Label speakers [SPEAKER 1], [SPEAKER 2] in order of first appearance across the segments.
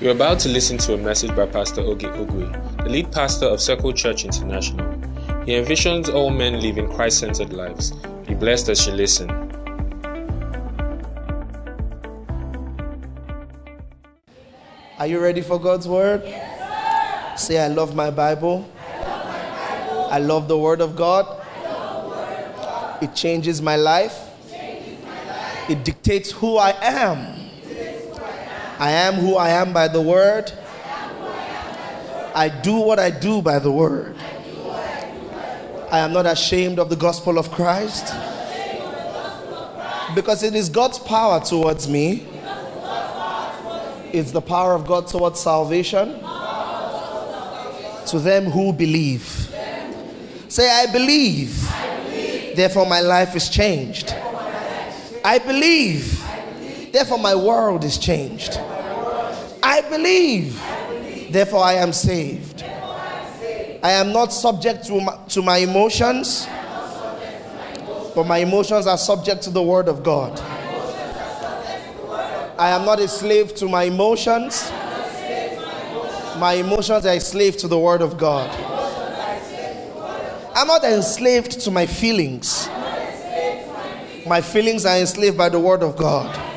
[SPEAKER 1] You're about to listen to a message by Pastor Oge Ogwe, the lead pastor of Circle Church International. He envisions all men living Christ centered lives. Be blessed as you listen.
[SPEAKER 2] Are you ready for God's word? Yes, Say, I love my Bible.
[SPEAKER 3] I love, my Bible.
[SPEAKER 2] I love the word of God.
[SPEAKER 3] Love word of God.
[SPEAKER 2] It changes my life.
[SPEAKER 3] Changes my life.
[SPEAKER 2] It dictates who I am. I am who I am by the word. I do what I do by the word. I am not ashamed of the gospel of Christ because it is God's power towards me. It's the power of God towards salvation to them who believe. Say, I believe. Therefore, my life is changed. I believe. Therefore, my world is changed. I believe. Therefore, I am saved. I am not subject to my, to my emotions, but my emotions are subject to the Word of God. I am not a slave to my emotions. My emotions are a slave to the Word of God. I'm not enslaved to my feelings. My feelings are enslaved by the Word of God.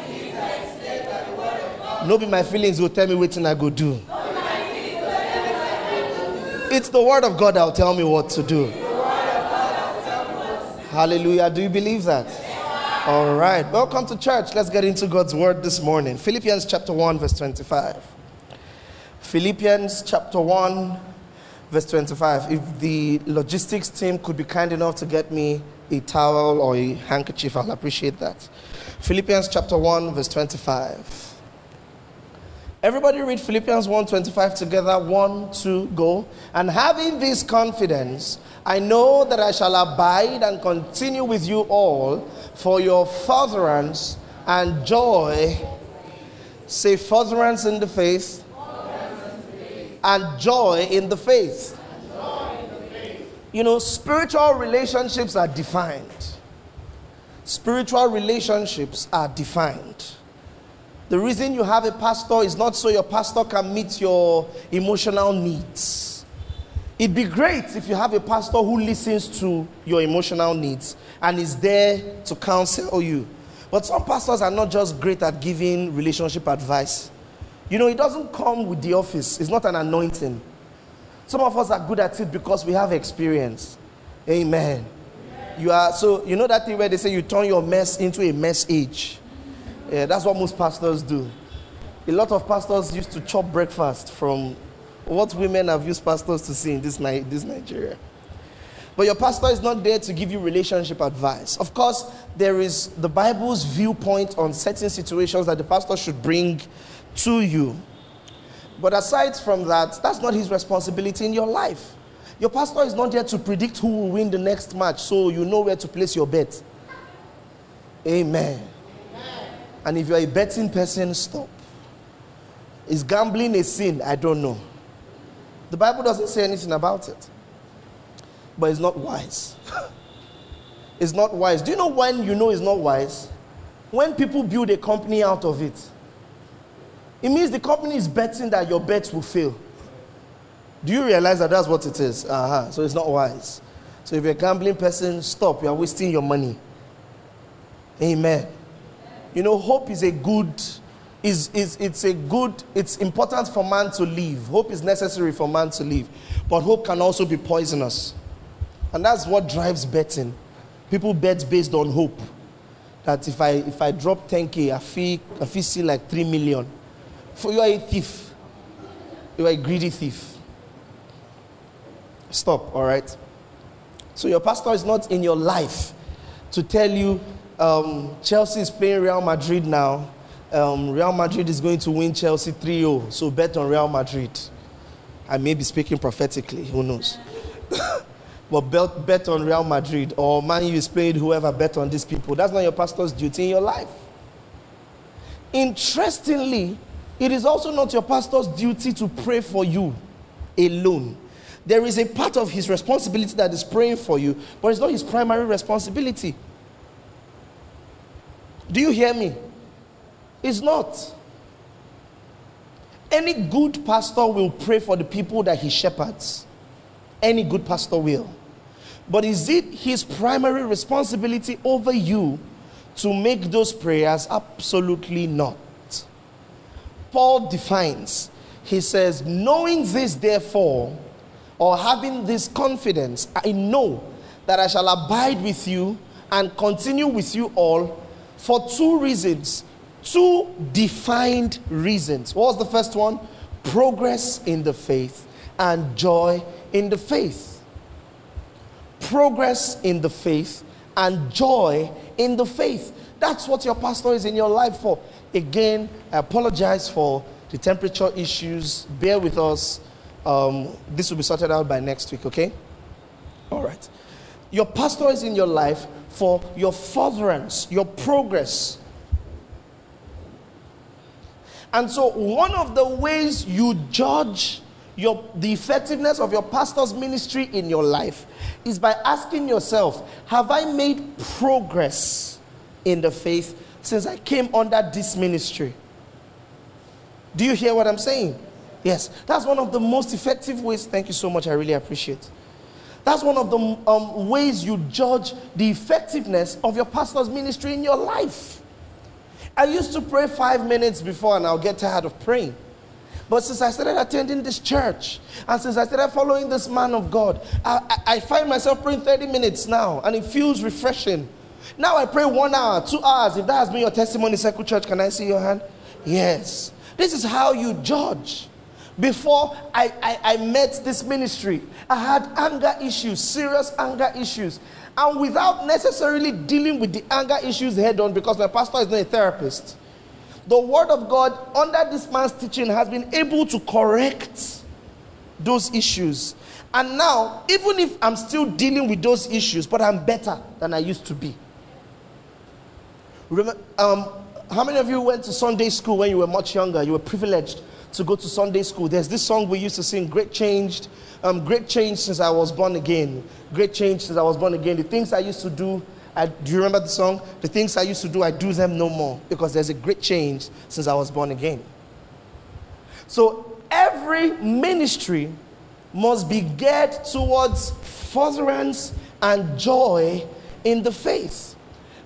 [SPEAKER 2] No be my feelings will tell me what I go do. It's the word of God that'll tell me what to do. Hallelujah. Do you believe that? All right. Welcome to church. Let's get into God's word this morning. Philippians chapter 1, verse 25. Philippians chapter 1, verse 25. If the logistics team could be kind enough to get me a towel or a handkerchief, I'll appreciate that. Philippians chapter 1, verse 25. Everybody read Philippians 1:25 together. One, two, go. And having this confidence, I know that I shall abide and continue with you all for your furtherance and joy. Say furtherance in the faith, and joy in the faith. You know, spiritual relationships are defined. Spiritual relationships are defined. The reason you have a pastor is not so your pastor can meet your emotional needs. It'd be great if you have a pastor who listens to your emotional needs and is there to counsel you. But some pastors are not just great at giving relationship advice. You know, it doesn't come with the office, it's not an anointing. Some of us are good at it because we have experience. Amen. You are so you know that thing where they say you turn your mess into a message. Yeah, that's what most pastors do. A lot of pastors used to chop breakfast from what women have used pastors to see in this, this Nigeria. But your pastor is not there to give you relationship advice. Of course, there is the Bible's viewpoint on certain situations that the pastor should bring to you. But aside from that, that's not his responsibility in your life. Your pastor is not there to predict who will win the next match so you know where to place your bet. Amen. And if you're a betting person, stop. Is gambling a sin? I don't know. The Bible doesn't say anything about it. But it's not wise. it's not wise. Do you know when you know it's not wise? When people build a company out of it. It means the company is betting that your bets will fail. Do you realize that that's what it is? Uh-huh. So it's not wise. So if you're a gambling person, stop. You are wasting your money. Amen. You know, hope is a good, is, is it's a good, it's important for man to live. Hope is necessary for man to live. But hope can also be poisonous. And that's what drives betting. People bet based on hope. That if I if I drop 10k, I feel I feel see like 3 million. For you are a thief. You are a greedy thief. Stop, all right? So your pastor is not in your life to tell you um, Chelsea is playing Real Madrid now. Um, Real Madrid is going to win Chelsea 3 0. So bet on Real Madrid. I may be speaking prophetically, who knows? but bet, bet on Real Madrid or Man U is playing whoever bet on these people. That's not your pastor's duty in your life. Interestingly, it is also not your pastor's duty to pray for you alone. There is a part of his responsibility that is praying for you, but it's not his primary responsibility. Do you hear me? It's not. Any good pastor will pray for the people that he shepherds. Any good pastor will. But is it his primary responsibility over you to make those prayers? Absolutely not. Paul defines, he says, knowing this, therefore, or having this confidence, I know that I shall abide with you and continue with you all for two reasons. Two defined reasons. What was the first one? Progress in the faith and joy in the faith. Progress in the faith and joy in the faith. That's what your pastor is in your life for. Again, I apologize for the temperature issues. Bear with us. Um, this will be sorted out by next week, okay? All right. Your pastor is in your life for your furtherance, your progress. And so, one of the ways you judge your, the effectiveness of your pastor's ministry in your life is by asking yourself Have I made progress in the faith since I came under this ministry? Do you hear what I'm saying? Yes, that's one of the most effective ways. Thank you so much. I really appreciate. That's one of the um, ways you judge the effectiveness of your pastor's ministry in your life. I used to pray five minutes before and I'll get tired of praying. But since I started attending this church and since I started following this man of God, I, I, I find myself praying 30 minutes now and it feels refreshing. Now I pray one hour, two hours. If that has been your testimony, Circle Church, can I see your hand? Yes. This is how you judge. Before I, I, I, met this ministry, I had anger issues, serious anger issues. And without necessarily dealing with the anger issues head on, because my pastor is not a therapist, the word of God under this man's teaching has been able to correct those issues. And now, even if I'm still dealing with those issues, but I'm better than I used to be. Remember, um, how many of you went to Sunday school when you were much younger? You were privileged to go to Sunday school. There's this song we used to sing, Great Change, um, Great Change since I was born again. Great Change since I was born again. The things I used to do, I, do you remember the song? The things I used to do, I do them no more because there's a great change since I was born again. So every ministry must be geared towards furtherance and joy in the faith.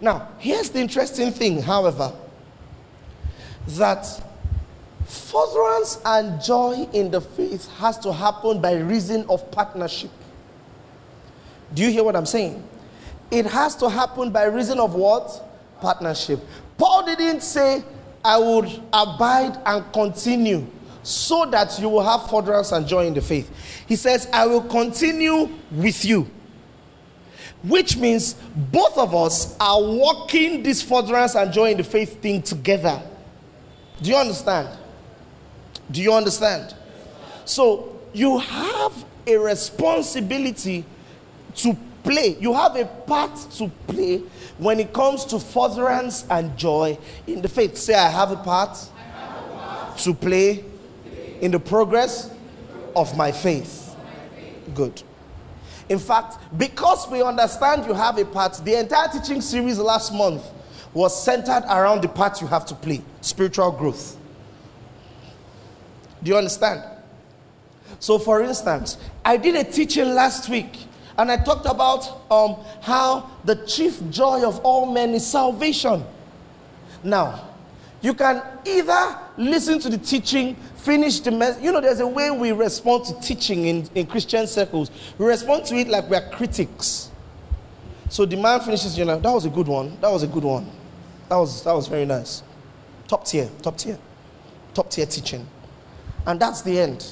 [SPEAKER 2] Now, here's the interesting thing, however, that Furtherance and joy in the faith has to happen by reason of partnership. Do you hear what I'm saying? It has to happen by reason of what? Partnership. Paul didn't say, I would abide and continue so that you will have furtherance and joy in the faith. He says, I will continue with you. Which means both of us are walking this furtherance and joy in the faith thing together. Do you understand? Do you understand? So you have a responsibility to play. You have a part to play when it comes to furtherance and joy in the faith. Say, I have a part, have a part to play in the progress of my faith. Good. In fact, because we understand you have a part, the entire teaching series last month was centered around the part you have to play spiritual growth. Do you understand? So, for instance, I did a teaching last week and I talked about um, how the chief joy of all men is salvation. Now, you can either listen to the teaching, finish the message. You know, there's a way we respond to teaching in, in Christian circles. We respond to it like we're critics. So the man finishes, you know, that was a good one. That was a good one. That was, that was very nice. Top tier, top tier, top tier teaching. And that's the end.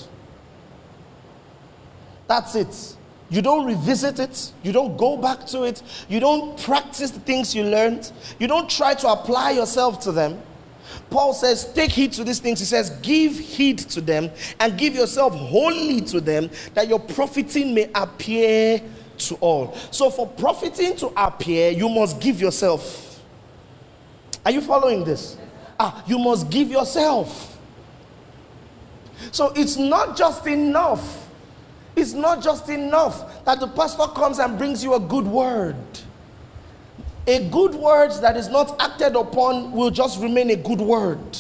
[SPEAKER 2] That's it. You don't revisit it. You don't go back to it. You don't practice the things you learned. You don't try to apply yourself to them. Paul says, Take heed to these things. He says, Give heed to them and give yourself wholly to them that your profiting may appear to all. So, for profiting to appear, you must give yourself. Are you following this? Ah, you must give yourself. So it's not just enough. It's not just enough that the pastor comes and brings you a good word. A good word that is not acted upon will just remain a good word.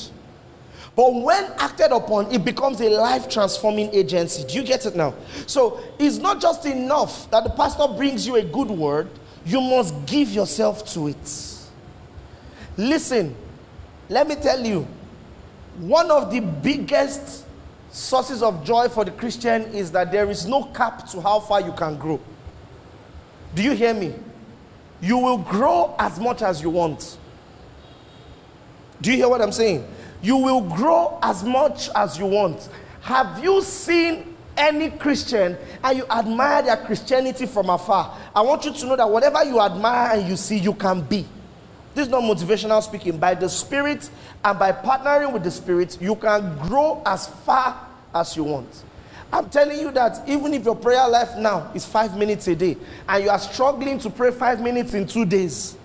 [SPEAKER 2] But when acted upon, it becomes a life transforming agency. Do you get it now? So it's not just enough that the pastor brings you a good word, you must give yourself to it. Listen, let me tell you, one of the biggest sources of joy for the Christian is that there is no cap to how far you can grow. Do you hear me? You will grow as much as you want. Do you hear what I'm saying? You will grow as much as you want. Have you seen any Christian and you admire their Christianity from afar? I want you to know that whatever you admire and you see, you can be. This is not motivational speaking. By the Spirit and by partnering with the Spirit, you can grow as far as you want. I'm telling you that even if your prayer life now is five minutes a day and you are struggling to pray five minutes in two days,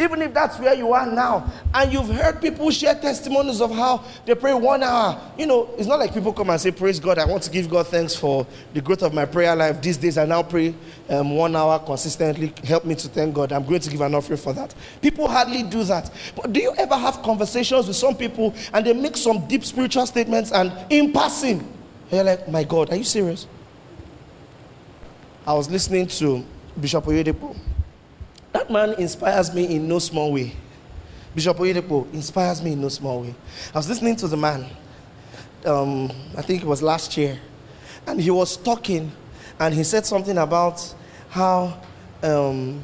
[SPEAKER 2] even if that's where you are now, and you've heard people share testimonies of how they pray one hour. You know, it's not like people come and say, Praise God, I want to give God thanks for the growth of my prayer life. These days I now pray um, one hour consistently. Help me to thank God. I'm going to give an offering for that. People hardly do that. But do you ever have conversations with some people and they make some deep spiritual statements and in passing, you're like, My God, are you serious? I was listening to Bishop Oyedepo that man inspires me in no small way. Bishop Oyedepo inspires me in no small way. I was listening to the man, um, I think it was last year, and he was talking, and he said something about how um,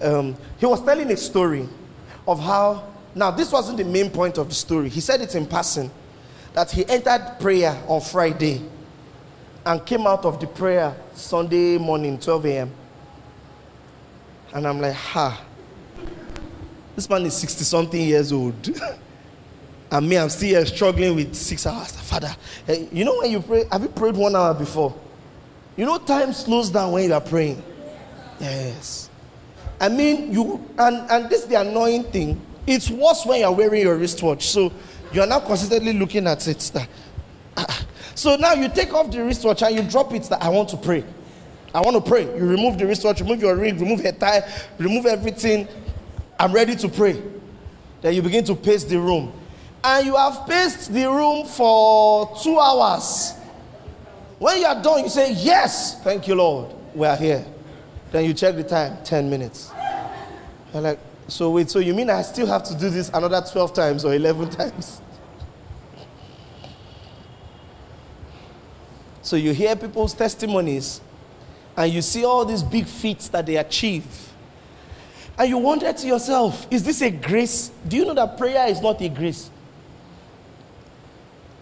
[SPEAKER 2] um, he was telling a story of how, now, this wasn't the main point of the story. He said it in passing that he entered prayer on Friday and came out of the prayer Sunday morning, 12 a.m. And I'm like, ha. This man is 60 something years old. and me, I'm still struggling with six hours. Father, hey, you know when you pray, have you prayed one hour before? You know, time slows down when you are praying. Yes. I mean, you, and, and this is the annoying thing. It's worse when you're wearing your wristwatch. So you are now consistently looking at it. So now you take off the wristwatch and you drop it that I want to pray. I want to pray. You remove the wristwatch, remove your ring, remove your tie, remove everything. I'm ready to pray. Then you begin to pace the room. And you have paced the room for two hours. When you are done, you say, Yes, thank you, Lord. We are here. Then you check the time 10 minutes. You're like, So wait, so you mean I still have to do this another 12 times or 11 times? So you hear people's testimonies and you see all these big feats that they achieve. And you wonder to yourself, is this a grace? Do you know that prayer is not a grace?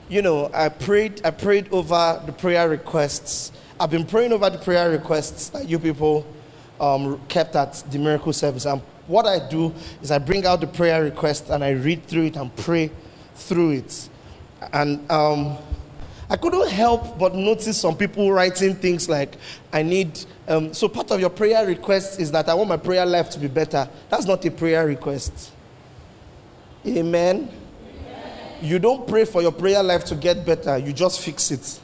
[SPEAKER 2] You know, I prayed, I prayed over the prayer requests. I've been praying over the prayer requests that you people um, kept at the miracle service. And what I do is I bring out the prayer request and I read through it and pray through it. And um, I couldn't help but notice some people writing things like, I need, um, so part of your prayer request is that I want my prayer life to be better. That's not a prayer request. Amen. Amen. You don't pray for your prayer life to get better, you just fix it.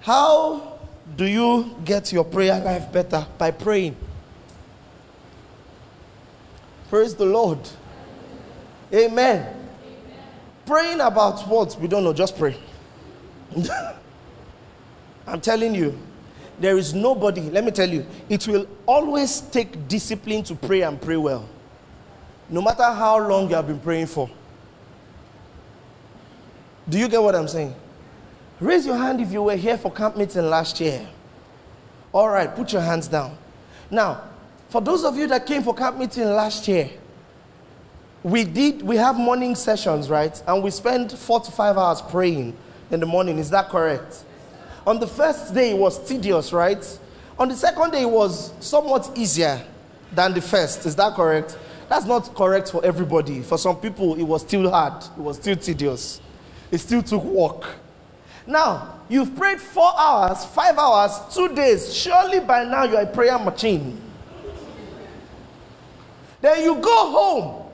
[SPEAKER 2] How do you get your prayer life better? By praying. Praise the Lord. Amen. Praying about what? We don't know, just pray. I'm telling you, there is nobody, let me tell you, it will always take discipline to pray and pray well. No matter how long you have been praying for. Do you get what I'm saying? Raise your hand if you were here for camp meeting last year. All right, put your hands down. Now, for those of you that came for camp meeting last year, we did we have morning sessions right? And we spend four to five hours praying in the morning. Is that correct? On the first day it was tedious right? On the second day it was somewhat easier than the first. Is that correct? That's not correct for everybody. For some people it was still hard. It was still tedious. It still took work. Now you've prayed four hours five hours two days. Surely by now you're a prayer machine. Then you go home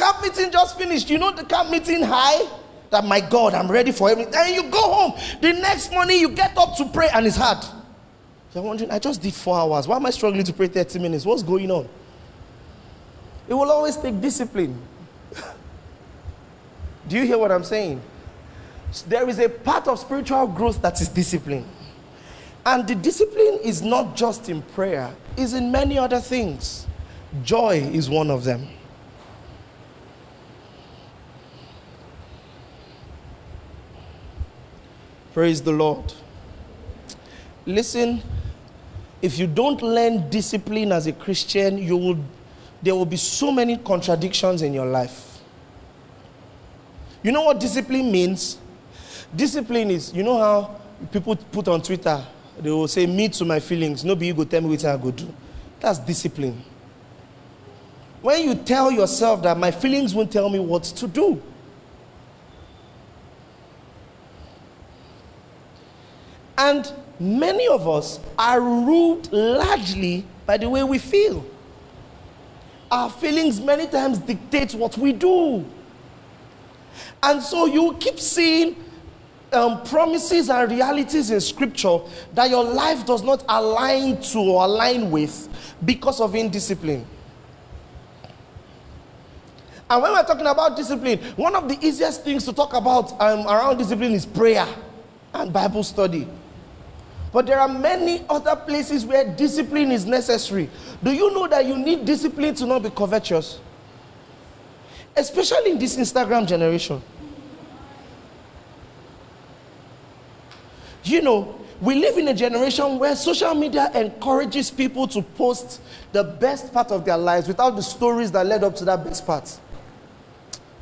[SPEAKER 2] Camp meeting just finished. You know the camp meeting high? That my God, I'm ready for everything. And you go home. The next morning you get up to pray and it's hard. You're wondering, I just did four hours. Why am I struggling to pray 30 minutes? What's going on? It will always take discipline. Do you hear what I'm saying? There is a part of spiritual growth that is discipline. And the discipline is not just in prayer, it's in many other things. Joy is one of them. Praise the Lord. Listen, if you don't learn discipline as a Christian, you will there will be so many contradictions in your life. You know what discipline means? Discipline is, you know how people put on Twitter, they will say, Me to my feelings. Nobody you go tell me what I go do. That's discipline. When you tell yourself that my feelings won't tell me what to do. And many of us are ruled largely by the way we feel. Our feelings many times dictate what we do. And so you keep seeing um, promises and realities in scripture that your life does not align to or align with because of indiscipline. And when we're talking about discipline, one of the easiest things to talk about um, around discipline is prayer and Bible study. But there are many other places where discipline is necessary. Do you know that you need discipline to not be covetous? Especially in this Instagram generation. You know, we live in a generation where social media encourages people to post the best part of their lives without the stories that led up to that best part.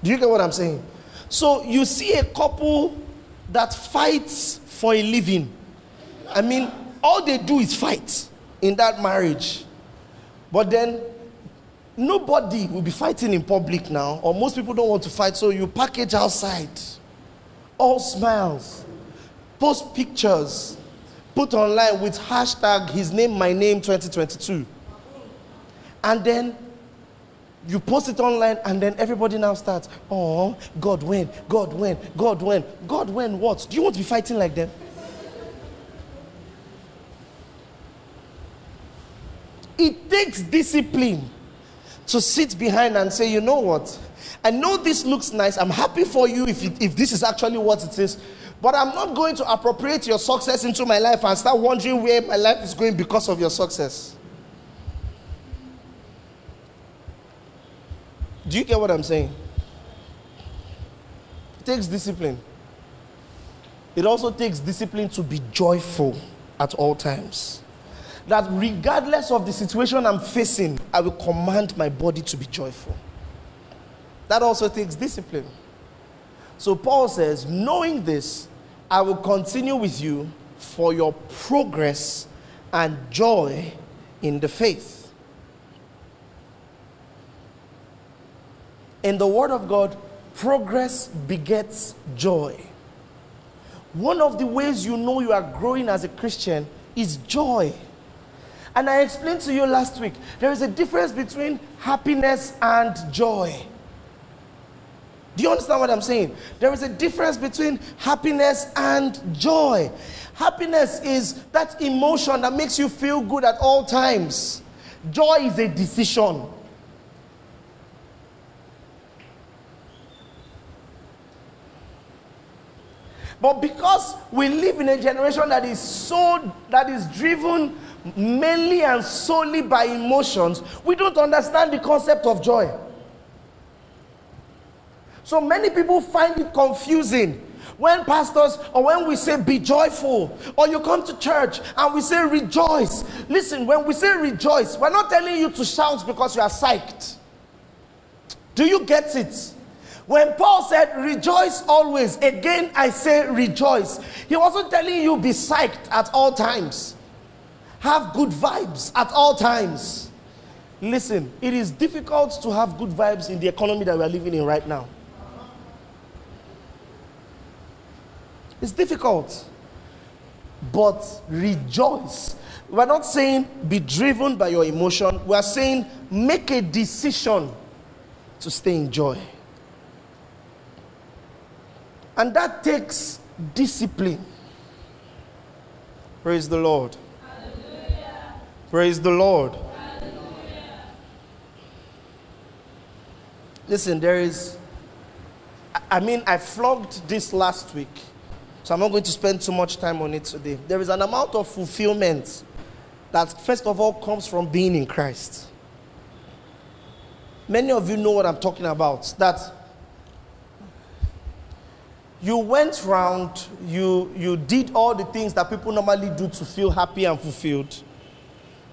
[SPEAKER 2] Do you get what I'm saying? So you see a couple that fights for a living I mean, all they do is fight in that marriage. But then nobody will be fighting in public now, or most people don't want to fight, so you package outside. All smiles, post pictures, put online with hashtag his name, my name 2022. And then you post it online, and then everybody now starts, oh, God when, God when, God when, God when what? Do you want to be fighting like them? It takes discipline to sit behind and say, you know what? I know this looks nice. I'm happy for you if, it, if this is actually what it is. But I'm not going to appropriate your success into my life and start wondering where my life is going because of your success. Do you get what I'm saying? It takes discipline. It also takes discipline to be joyful at all times that regardless of the situation I'm facing, I will command my body to be joyful. That also takes discipline. So Paul says, knowing this, I will continue with you for your progress and joy in the faith. In the Word of God, progress begets joy. One of the ways you know you are growing as a Christian is joy. And I explained to you last week there is a difference between happiness and joy. Do you understand what I'm saying? There is a difference between happiness and joy. Happiness is that emotion that makes you feel good at all times. Joy is a decision. But because we live in a generation that is so that is driven mainly and solely by emotions, we don't understand the concept of joy. So many people find it confusing when pastors or when we say be joyful or you come to church and we say rejoice. Listen, when we say rejoice, we're not telling you to shout because you are psyched. Do you get it? When Paul said, Rejoice always, again I say rejoice. He wasn't telling you be psyched at all times. Have good vibes at all times. Listen, it is difficult to have good vibes in the economy that we are living in right now. It's difficult. But rejoice. We're not saying be driven by your emotion. We are saying make a decision to stay in joy. And that takes discipline. Praise the Lord. Praise the Lord. Listen, there is, I mean, I flogged this last week, so I'm not going to spend too much time on it today. There is an amount of fulfillment that, first of all, comes from being in Christ. Many of you know what I'm talking about. That you went round, you, you did all the things that people normally do to feel happy and fulfilled.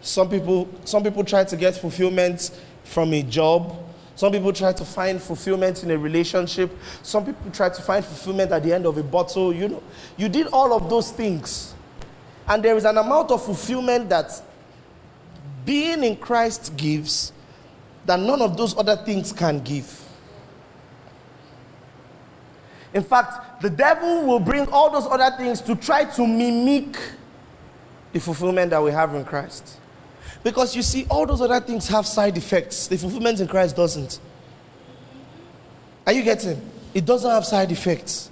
[SPEAKER 2] Some people, some people try to get fulfillment from a job. Some people try to find fulfillment in a relationship. Some people try to find fulfillment at the end of a bottle. You know, you did all of those things. And there is an amount of fulfillment that being in Christ gives that none of those other things can give. In fact, the devil will bring all those other things to try to mimic the fulfillment that we have in Christ. Because you see, all those other things have side effects. The fulfillment in Christ doesn't. Are you getting? It doesn't have side effects.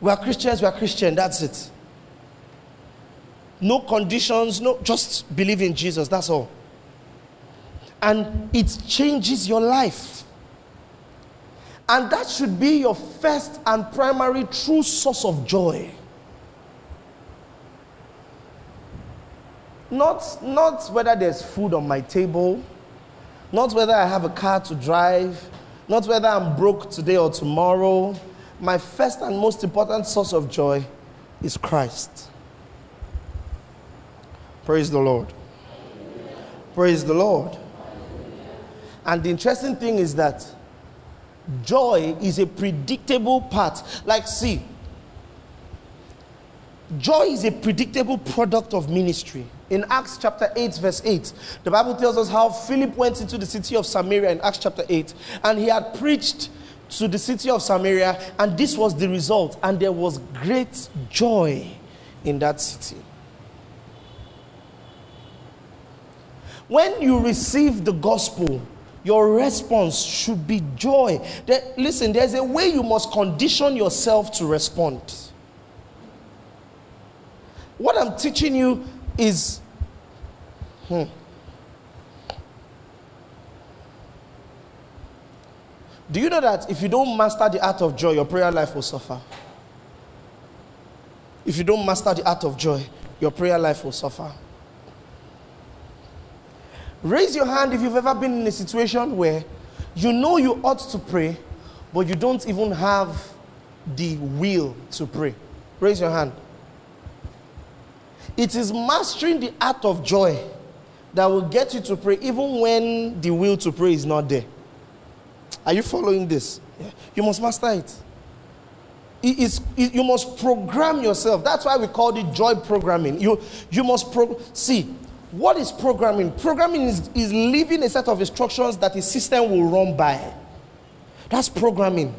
[SPEAKER 2] We are Christians, we are Christian, that's it. No conditions, no, just believe in Jesus, that's all. And it changes your life. And that should be your first and primary true source of joy. Not, not whether there's food on my table, not whether I have a car to drive, not whether I'm broke today or tomorrow. My first and most important source of joy is Christ. Praise the Lord. Praise the Lord. And the interesting thing is that joy is a predictable part. Like, see, joy is a predictable product of ministry. In Acts chapter 8, verse 8, the Bible tells us how Philip went into the city of Samaria in Acts chapter 8, and he had preached to the city of Samaria, and this was the result, and there was great joy in that city. When you receive the gospel, your response should be joy. There, listen, there's a way you must condition yourself to respond. What I'm teaching you is. Hmm. Do you know that if you don't master the art of joy, your prayer life will suffer? If you don't master the art of joy, your prayer life will suffer. Raise your hand if you've ever been in a situation where you know you ought to pray, but you don't even have the will to pray. Raise your hand. It is mastering the art of joy that will get you to pray, even when the will to pray is not there. Are you following this? Yeah. You must master it. It is, it, you must program yourself. That's why we call it joy programming. You, you must pro- see what is programming? Programming is, is leaving a set of instructions that a system will run by. That's programming.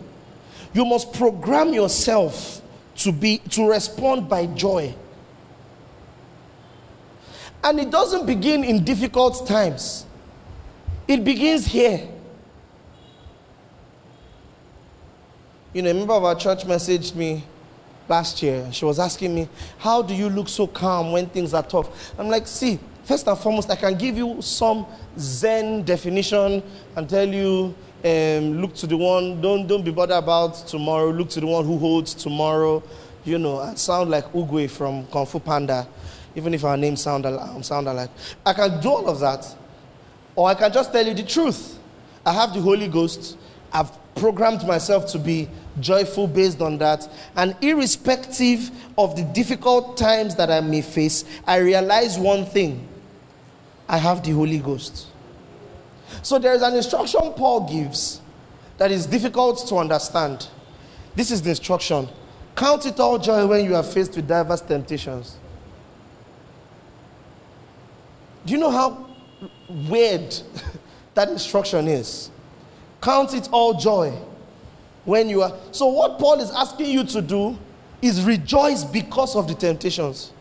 [SPEAKER 2] You must program yourself to be to respond by joy. And it doesn't begin in difficult times. It begins here. You know, a member of our church messaged me last year. She was asking me, How do you look so calm when things are tough? I'm like, See, First and foremost, I can give you some Zen definition and tell you um, look to the one, don't, don't be bothered about tomorrow, look to the one who holds tomorrow. You know, I sound like Oogway from Kung Fu Panda, even if our names sound, um, sound alike. I can do all of that. Or I can just tell you the truth. I have the Holy Ghost. I've programmed myself to be joyful based on that. And irrespective of the difficult times that I may face, I realize one thing I have the Holy Ghost. So there is an instruction Paul gives that is difficult to understand. This is the instruction Count it all joy when you are faced with diverse temptations. Do you know how weird that instruction is? Count it all joy when you are. So, what Paul is asking you to do is rejoice because of the temptations.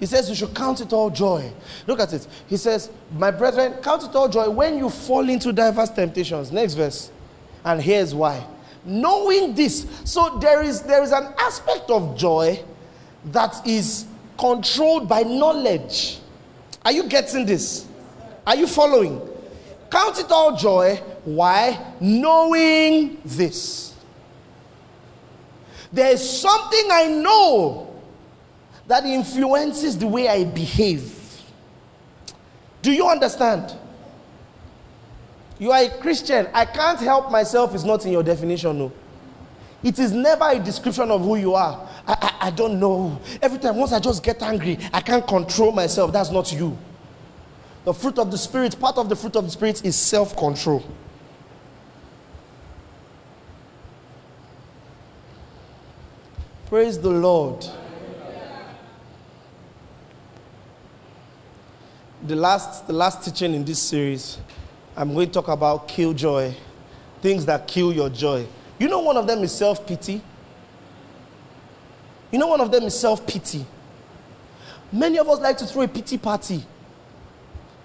[SPEAKER 2] He says you should count it all joy. Look at it. He says, My brethren, count it all joy when you fall into diverse temptations. Next verse. And here's why. Knowing this. So there is there is an aspect of joy that is controlled by knowledge. Are you getting this? Are you following? Count it all joy. Why? Knowing this. There is something I know that influences the way I behave. Do you understand? You are a Christian. I can't help myself is not in your definition, no. It is never a description of who you are. I, I, I don't know. Every time, once I just get angry, I can't control myself. That's not you. The fruit of the Spirit, part of the fruit of the Spirit is self control. Praise the Lord. The last, the last teaching in this series, I'm going to talk about kill joy, things that kill your joy. You know, one of them is self pity. You know, one of them is self pity. Many of us like to throw a pity party.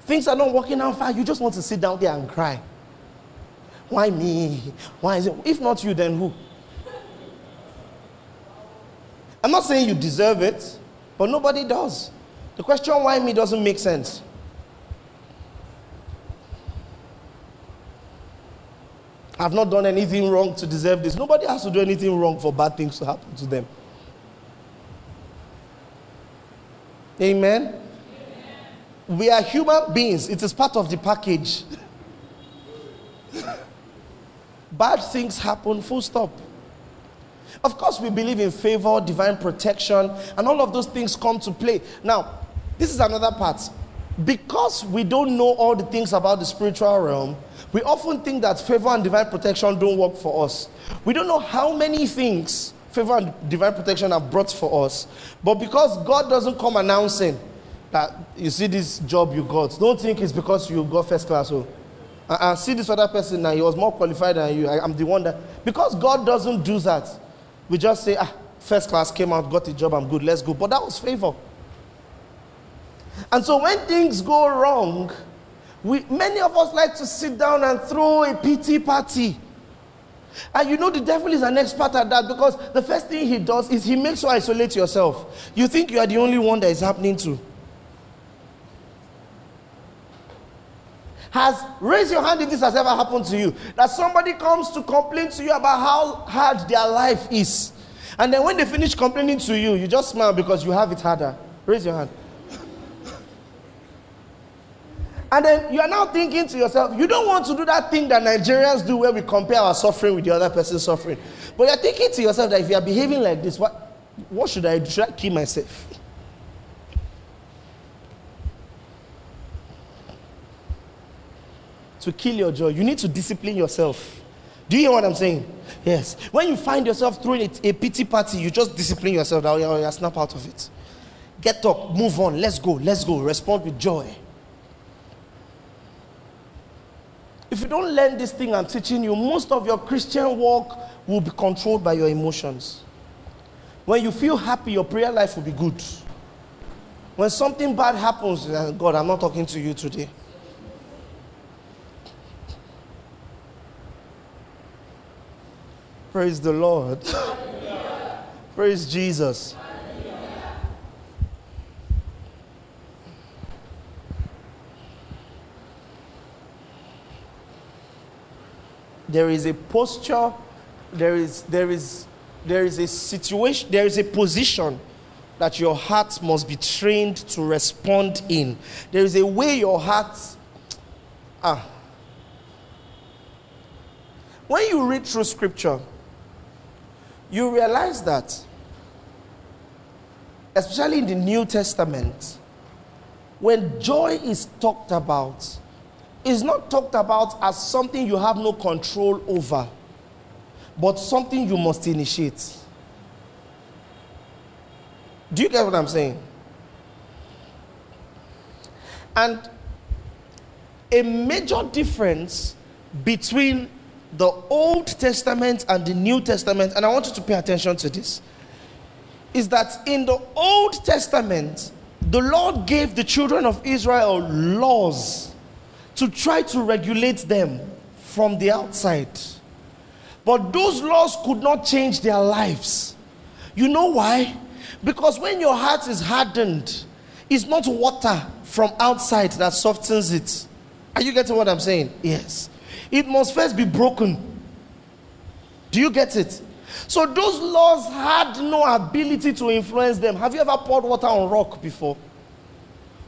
[SPEAKER 2] Things are not working out fine. You just want to sit down there and cry. Why me? Why is it? If not you, then who? I'm not saying you deserve it, but nobody does. The question why me doesn't make sense. I've not done anything wrong to deserve this. Nobody has to do anything wrong for bad things to happen to them. Amen. Amen. We are human beings, it is part of the package. bad things happen, full stop. Of course, we believe in favor, divine protection, and all of those things come to play. Now, this is another part. Because we don't know all the things about the spiritual realm, we often think that favor and divine protection don't work for us. We don't know how many things favor and divine protection have brought for us. But because God doesn't come announcing that you see this job you got, don't think it's because you got first class. Oh. uh, see this other person now, he was more qualified than you. I, I'm the one that. Because God doesn't do that, we just say, ah, first class came out, got the job, I'm good, let's go. But that was favor. And so when things go wrong, we, many of us like to sit down and throw a pity party. And you know the devil is an expert at that because the first thing he does is he makes you isolate yourself. You think you are the only one that is happening to. Has raise your hand if this has ever happened to you. That somebody comes to complain to you about how hard their life is. And then when they finish complaining to you, you just smile because you have it harder. Raise your hand. And then you are now thinking to yourself, you don't want to do that thing that Nigerians do where we compare our suffering with the other person's suffering. But you're thinking to yourself that if you are behaving like this, what, what should I do? Should I kill myself? to kill your joy, you need to discipline yourself. Do you hear what I'm saying? Yes. When you find yourself throwing a, a pity party, you just discipline yourself. That, oh, yeah, oh, snap out of it. Get up, move on, let's go, let's go. Respond with joy. If you don't learn this thing I'm teaching you, most of your Christian walk will be controlled by your emotions. When you feel happy, your prayer life will be good. When something bad happens, eh, God, I'm not talking to you today. Praise the Lord. Praise Jesus. There is a posture, there is, there is, there is a situation, there is a position that your heart must be trained to respond in. There is a way your heart. Ah. When you read through scripture, you realize that, especially in the New Testament, when joy is talked about, is not talked about as something you have no control over, but something you must initiate. Do you get what I'm saying? And a major difference between the Old Testament and the New Testament, and I want you to pay attention to this, is that in the Old Testament, the Lord gave the children of Israel laws to try to regulate them from the outside. But those laws could not change their lives. You know why? Because when your heart is hardened, it's not water from outside that softens it. Are you getting what I'm saying? Yes. It must first be broken. Do you get it? So those laws had no ability to influence them. Have you ever poured water on rock before?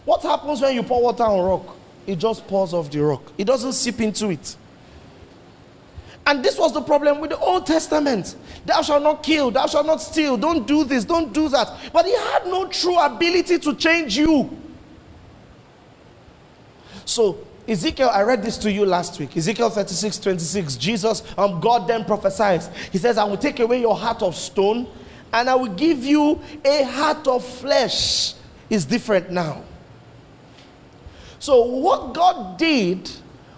[SPEAKER 2] What happens when you pour water on rock? It just pours off the rock. It doesn't seep into it. And this was the problem with the Old Testament. Thou shalt not kill, thou shalt not steal, don't do this, don't do that. But he had no true ability to change you. So, Ezekiel, I read this to you last week. Ezekiel 36, 26. Jesus, um, God then prophesies. He says, I will take away your heart of stone and I will give you a heart of flesh. Is different now. So, what God did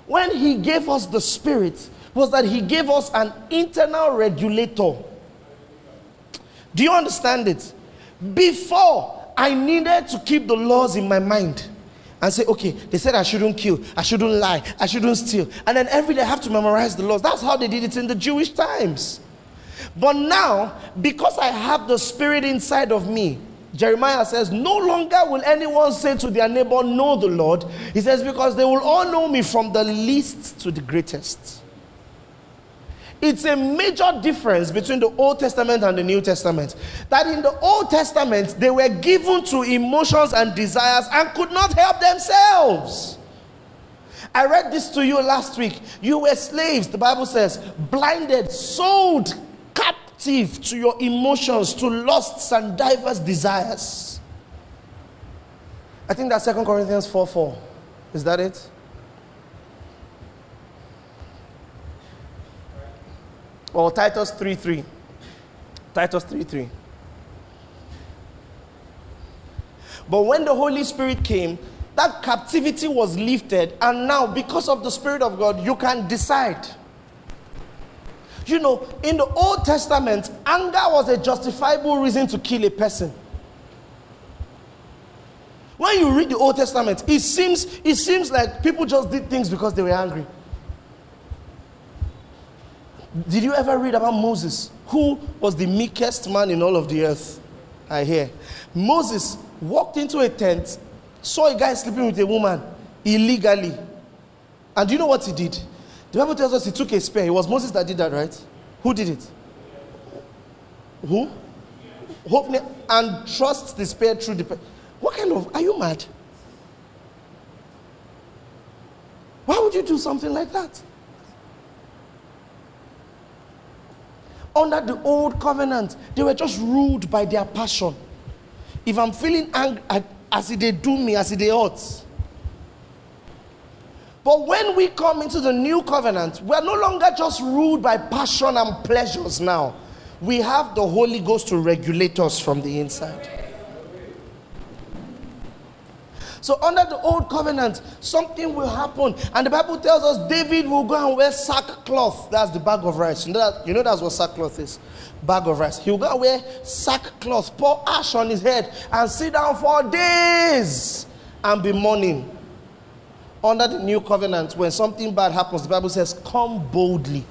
[SPEAKER 2] when He gave us the Spirit was that He gave us an internal regulator. Do you understand it? Before, I needed to keep the laws in my mind and say, okay, they said I shouldn't kill, I shouldn't lie, I shouldn't steal. And then every day I have to memorize the laws. That's how they did it in the Jewish times. But now, because I have the Spirit inside of me, Jeremiah says, No longer will anyone say to their neighbor, Know the Lord. He says, Because they will all know me from the least to the greatest. It's a major difference between the Old Testament and the New Testament. That in the Old Testament, they were given to emotions and desires and could not help themselves. I read this to you last week. You were slaves, the Bible says, blinded, sold captive to your emotions, to lusts and diverse desires. I think that's 2 Corinthians 4 4. Is that it? Or Titus 3 3. Titus 3 3. But when the Holy Spirit came, that captivity was lifted, and now, because of the Spirit of God, you can decide. You know, in the Old Testament, anger was a justifiable reason to kill a person. When you read the Old Testament, it seems, it seems like people just did things because they were angry. Did you ever read about Moses, who was the meekest man in all of the earth? I hear. Moses walked into a tent, saw a guy sleeping with a woman illegally. And do you know what he did? The Bible tells us he took a spear. It was Moses that did that, right? Who did it? Who? Hophni and trusts the spear through the. What kind of. Are you mad? Why would you do something like that? Under the old covenant, they were just ruled by their passion. If I'm feeling angry, as if they do me, as if they ought. But when we come into the new covenant, we are no longer just ruled by passion and pleasures now. We have the Holy Ghost to regulate us from the inside. So, under the old covenant, something will happen. And the Bible tells us David will go and wear sackcloth. That's the bag of rice. You know, that, you know that's what sackcloth is? Bag of rice. He'll go and wear sackcloth, pour ash on his head, and sit down for days and be mourning. Under the new covenant, when something bad happens, the Bible says, Come boldly.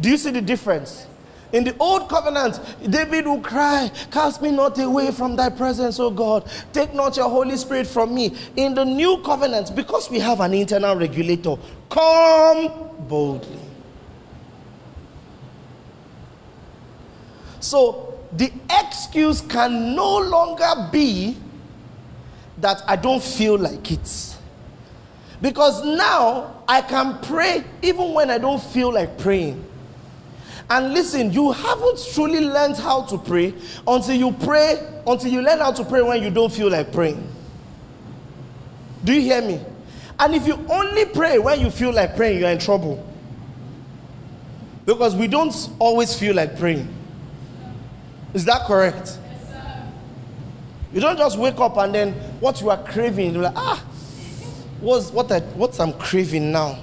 [SPEAKER 2] Do you see the difference? In the old covenant, David will cry, Cast me not away from thy presence, O God. Take not your Holy Spirit from me. In the new covenant, because we have an internal regulator, come boldly. So the excuse can no longer be that I don't feel like it. Because now I can pray even when I don't feel like praying. And listen, you haven't truly learned how to pray until you pray, until you learn how to pray when you don't feel like praying. Do you hear me? And if you only pray when you feel like praying, you're in trouble. Because we don't always feel like praying. Is that correct? you don't just wake up and then what you are craving, you're like, ah, what's, what, I, what I'm craving now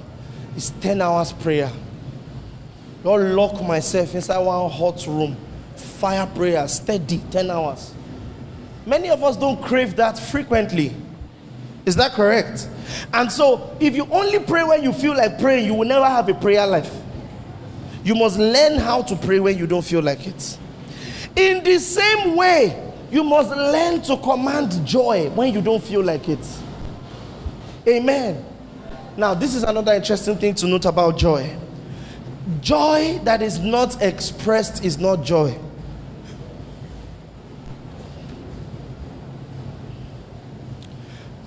[SPEAKER 2] is 10 hours prayer. Lord, lock myself inside one hot room, fire prayer, steady, 10 hours. Many of us don't crave that frequently. Is that correct? And so, if you only pray when you feel like praying, you will never have a prayer life. You must learn how to pray when you don't feel like it. In the same way, you must learn to command joy when you don't feel like it. Amen. Now, this is another interesting thing to note about joy. Joy that is not expressed is not joy.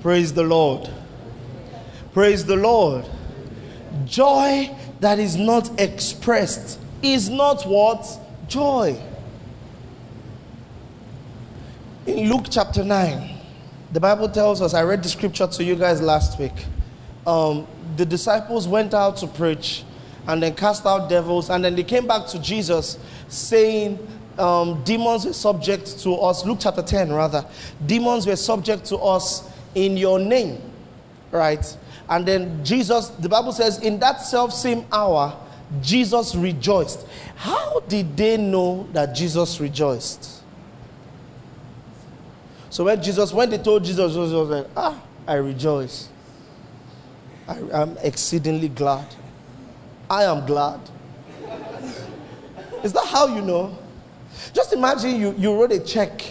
[SPEAKER 2] Praise the Lord. Praise the Lord. Joy that is not expressed is not what? Joy. In Luke chapter 9, the Bible tells us, I read the scripture to you guys last week. Um, the disciples went out to preach and then cast out devils, and then they came back to Jesus saying, um, Demons were subject to us. Luke chapter 10, rather. Demons were subject to us in your name, right? And then Jesus, the Bible says, in that self same hour, Jesus rejoiced. How did they know that Jesus rejoiced? So when Jesus, when they told Jesus, Jesus was like, ah, I rejoice. I am exceedingly glad. I am glad. Is that how you know? Just imagine you, you wrote a check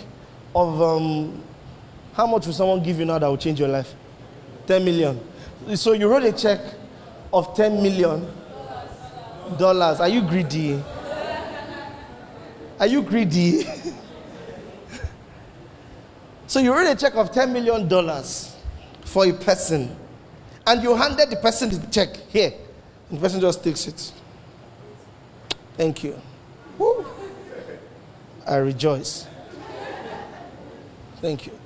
[SPEAKER 2] of um, how much will someone give you now that will change your life? 10 million. So you wrote a check of 10 million dollars. Are you greedy? Are you greedy? so you wrote a check of 10 million dollars for a person and you handed the person the check here. And the person just takes it. Thank you. Woo. I rejoice. Thank you.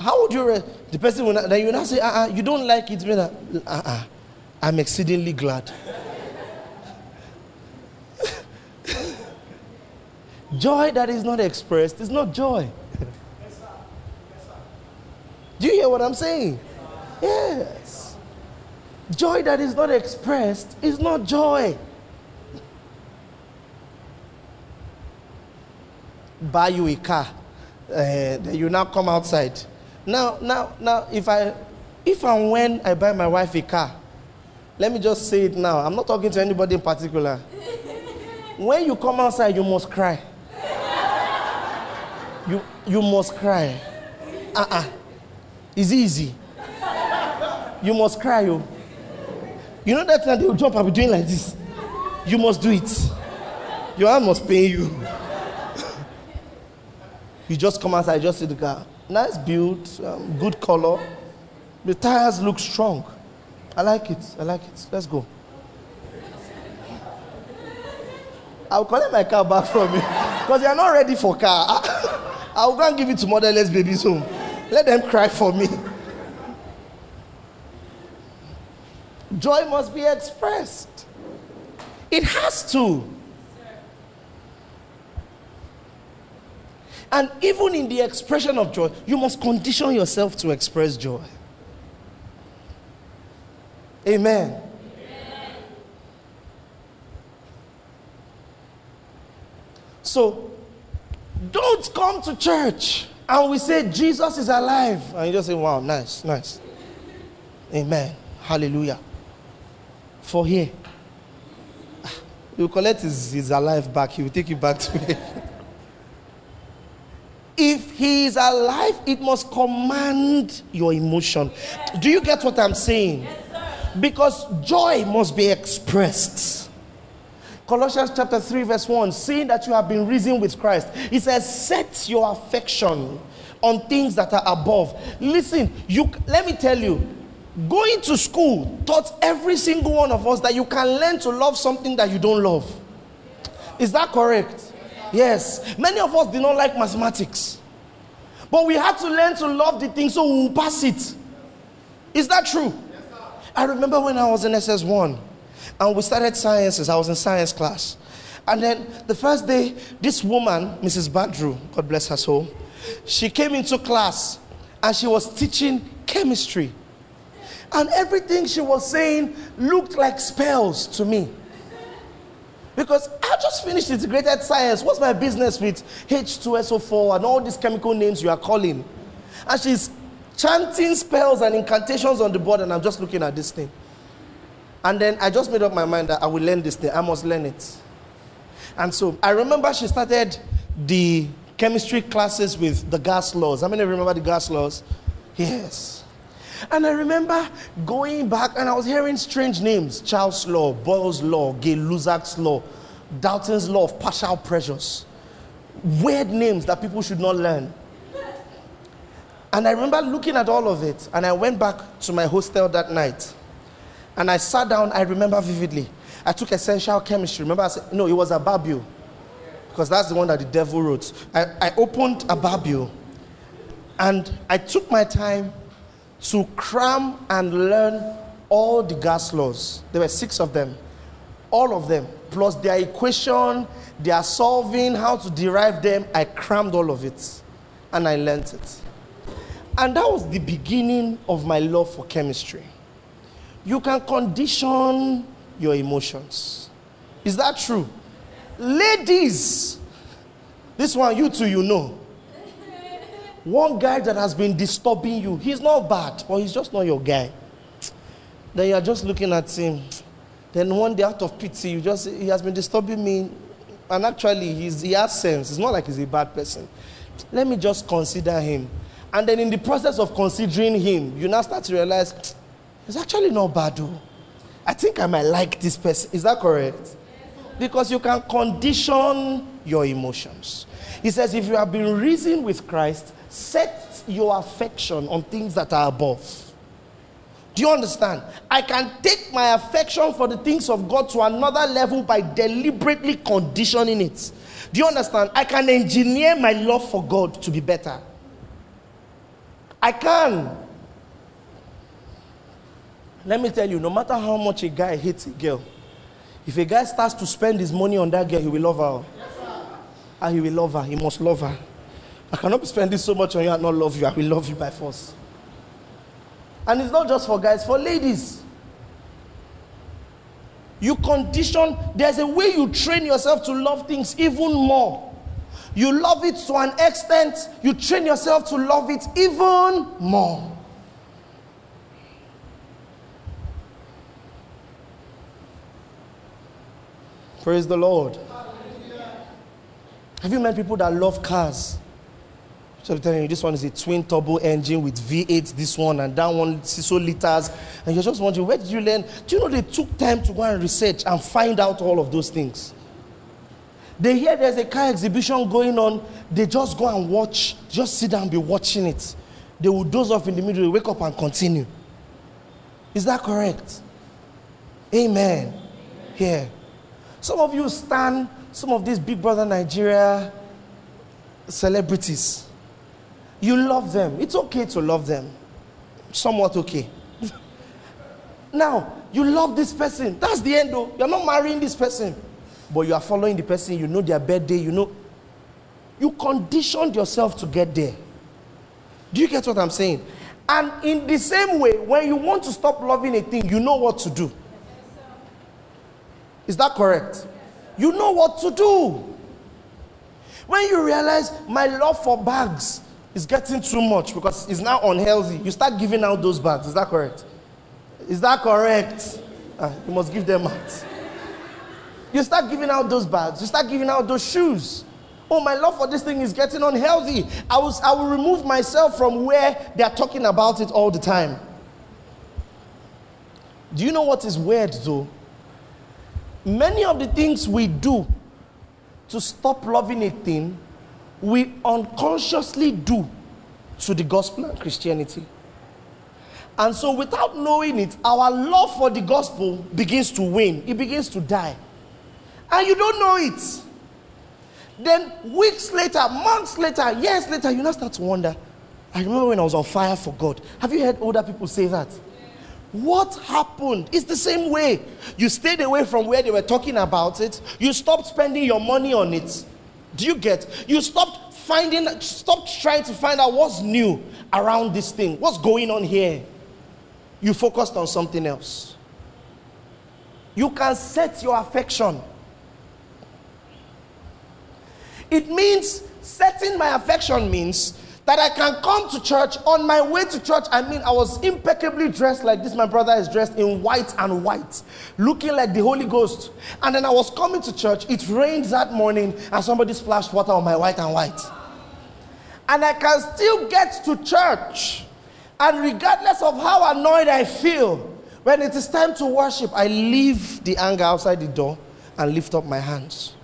[SPEAKER 2] How would you, re- the person will not, then you not say, uh-uh, you don't like it, uh-uh, I'm exceedingly glad. joy that is not expressed is not joy. Do you hear what I'm saying? Yes. Joy that is not expressed is not joy. Buy you a car, uh, you now come outside. Now, now, now, if I, if and when I buy my wife a car, let me just say it now. I'm not talking to anybody in particular. When you come outside, you must cry. You, you must cry. Uh-uh. It's easy. You must cry, you. You know that time they will jump and be doing like this. You must do it. Your hand must pay you. you just come outside, just see the car. Nice build, um, good color. The tires look strong. I like it. I like it. Let's go. I'll collect my car back from you because you're not ready for car. I'll go and give it to motherless babies home. Let them cry for me. Joy must be expressed. It has to. And even in the expression of joy, you must condition yourself to express joy. Amen. Amen. So, don't come to church and we say Jesus is alive. And you just say, wow, nice, nice. Amen. Hallelujah. For here, ah, you collect his, his alive back, he will take you back to me. if he is alive, it must command your emotion. Do you get what I'm saying? because joy must be expressed. Colossians chapter 3, verse 1 seeing that you have been risen with Christ, he says, Set your affection on things that are above. Listen, you let me tell you, going to school taught every single one of us that you can learn to love something that you don't love. Is that correct? Yes. Many of us did not like mathematics. But we had to learn to love the thing so we will pass it. Is that true? I remember when I was in SS1 and we started sciences, I was in science class. And then the first day, this woman, Mrs. Badru, God bless her soul, she came into class and she was teaching chemistry. And everything she was saying looked like spells to me. Because I just finished integrated science. What's my business with H2SO4 and all these chemical names you are calling? And she's chanting spells and incantations on the board, and I'm just looking at this thing. And then I just made up my mind that I will learn this thing. I must learn it. And so I remember she started the chemistry classes with the gas laws. How many remember the gas laws? Yes. And I remember going back and I was hearing strange names Charles' Law, Boyle's Law, Gay Lussac's Law, Dalton's Law of Partial Pressures. Weird names that people should not learn. And I remember looking at all of it, and I went back to my hostel that night. And I sat down, I remember vividly. I took essential chemistry. Remember, I said, no, it was a Ababio, because that's the one that the devil wrote. I, I opened a Ababio, and I took my time to cram and learn all the gas laws. There were six of them, all of them, plus their equation, their solving, how to derive them. I crammed all of it, and I learned it. And that was the beginning of my love for chemistry. You can condition your emotions. Is that true? Ladies, this one, you too, you know. One guy that has been disturbing you, he's not bad, but he's just not your guy. Then you're just looking at him. Then one day, out of pity, you just, he has been disturbing me. And actually, he's, he has sense. It's not like he's a bad person. Let me just consider him. And then in the process of considering him, you now start to realize it's actually not bad though. I think I might like this person. Is that correct? Because you can condition your emotions. He says, if you have been risen with Christ, set your affection on things that are above. Do you understand? I can take my affection for the things of God to another level by deliberately conditioning it. Do you understand? I can engineer my love for God to be better. I can. Let me tell you, no matter how much a guy hates a girl, if a guy starts to spend his money on that girl, he will love her. and he will love her. He must love her. I cannot be spending so much on you and not love you. I will love you by force. And it's not just for guys, for ladies. You condition, there's a way you train yourself to love things even more. You love it to an extent, you train yourself to love it even more. Praise the Lord. Have you met people that love cars? So I'm telling you, this one is a twin turbo engine with V8, this one, and that one, so liters. And you're just wondering, where did you learn? Do you know they took time to go and research and find out all of those things? They hear there's a car exhibition going on, they just go and watch, just sit down and be watching it. They will doze off in the middle, they wake up and continue. Is that correct? Amen. Here. Some of you stand some of these big brother Nigeria celebrities. You love them. It's okay to love them. Somewhat okay. now, you love this person. That's the end though. You're not marrying this person but you are following the person, you know their birthday, you know. You conditioned yourself to get there. Do you get what I'm saying? And in the same way, when you want to stop loving a thing, you know what to do. Is that correct? You know what to do. When you realize my love for bags is getting too much because it's now unhealthy, you start giving out those bags. Is that correct? Is that correct? Ah, you must give them out. You start giving out those bags. You start giving out those shoes. Oh, my love for this thing is getting unhealthy. I, was, I will remove myself from where they are talking about it all the time. Do you know what is weird though? Many of the things we do to stop loving a thing, we unconsciously do to the gospel and Christianity. And so, without knowing it, our love for the gospel begins to wane, it begins to die and you don't know it. Then weeks later, months later, years later, you now start to wonder. I remember when I was on fire for God. Have you heard older people say that? What happened? It's the same way. You stayed away from where they were talking about it. You stopped spending your money on it. Do you get? You stopped finding, stopped trying to find out what's new around this thing. What's going on here? You focused on something else. You can set your affection it means setting my affection means that I can come to church. On my way to church, I mean, I was impeccably dressed like this. My brother is dressed in white and white, looking like the Holy Ghost. And then I was coming to church. It rained that morning, and somebody splashed water on my white and white. And I can still get to church And regardless of how annoyed I feel, when it is time to worship, I leave the anger outside the door and lift up my hands.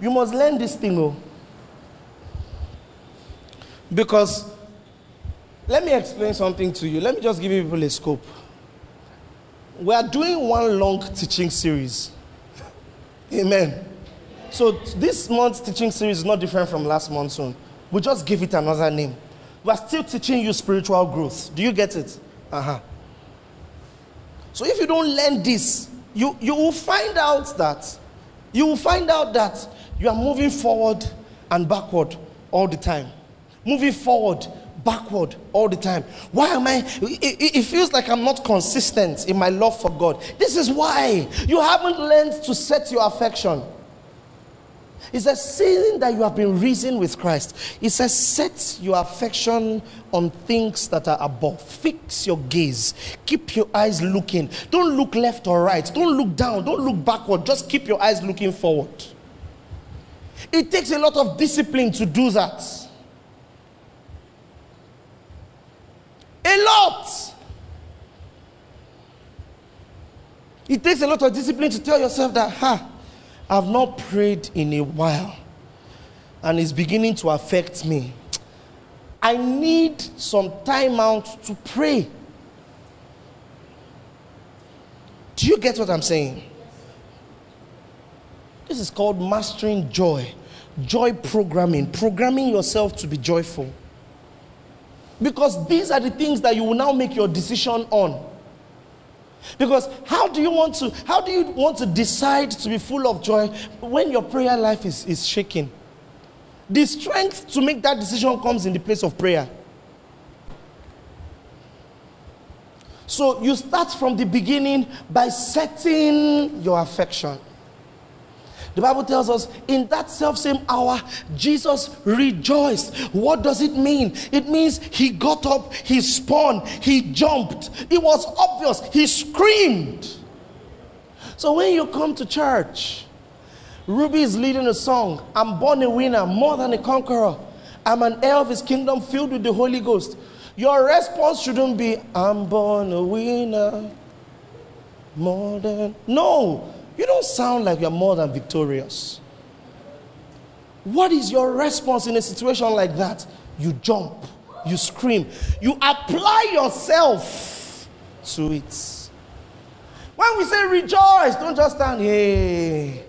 [SPEAKER 2] You must learn this thing, oh. Because let me explain something to you. Let me just give you people a scope. We are doing one long teaching series. Amen. So this month's teaching series is not different from last month's one. We just give it another name. We are still teaching you spiritual growth. Do you get it? Uh-huh. So if you don't learn this, you, you will find out that you will find out that you are moving forward and backward all the time. Moving forward, backward all the time. Why am I? It, it, feels like I'm not consistent in my love for God. This is why you haven't learned to set your affection. It's a season that you have been risen with Christ. It says, set your affection on things that are above. Fix your gaze. Keep your eyes looking. Don't look left or right. Don't look down. Don't look backward. Just keep your eyes looking forward. It takes a lot of discipline to do that. A lot. It takes a lot of discipline to tell yourself that, ha, I've not prayed in a while and it's beginning to affect me. I need some time out to pray. Do you get what I'm saying? This is called mastering joy. Joy programming, programming yourself to be joyful. Because these are the things that you will now make your decision on. Because how do you want to how do you want to decide to be full of joy when your prayer life is, is shaking? The strength to make that decision comes in the place of prayer. So you start from the beginning by setting your affection. The Bible tells us in that self same hour, Jesus rejoiced. What does it mean? It means he got up, he spun, he jumped. It was obvious, he screamed. So when you come to church, Ruby is leading a song I'm born a winner, more than a conqueror. I'm an heir of his kingdom filled with the Holy Ghost. Your response shouldn't be, I'm born a winner, more than. No, you don't sound like you're more than victorious. What is your response in a situation like that? You jump, you scream, you apply yourself to it. When we say rejoice, don't just stand here.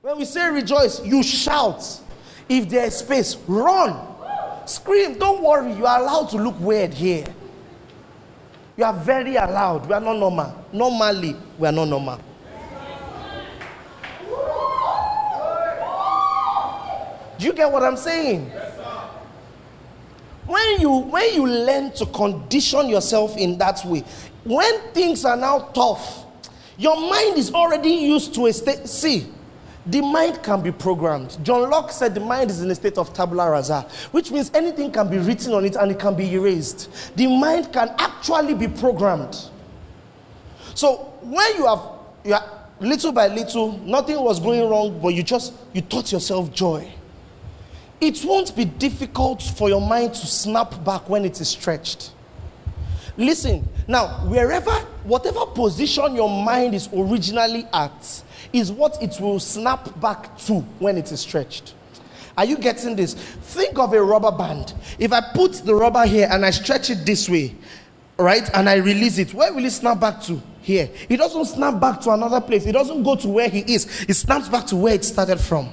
[SPEAKER 2] When we say rejoice, you shout. If there is space, run. Scream. Don't worry, you are allowed to look weird here. You are very allowed. We are not normal. Normally, we are not normal. Do you get what I'm saying? when you when you learn to condition yourself in that way, when things are now tough, your mind is already used to a state. See, the mind can be programmed. John Locke said the mind is in a state of tabula rasa, which means anything can be written on it and it can be erased. The mind can actually be programmed. So when you have, you are little by little, nothing was going wrong, but you just you taught yourself joy. It won't be difficult for your mind to snap back when it is stretched. Listen, now, wherever, whatever position your mind is originally at, is what it will snap back to when it is stretched. Are you getting this? Think of a rubber band. If I put the rubber here and I stretch it this way, right, and I release it, where will it snap back to? Here. It doesn't snap back to another place. It doesn't go to where he is. It snaps back to where it started from.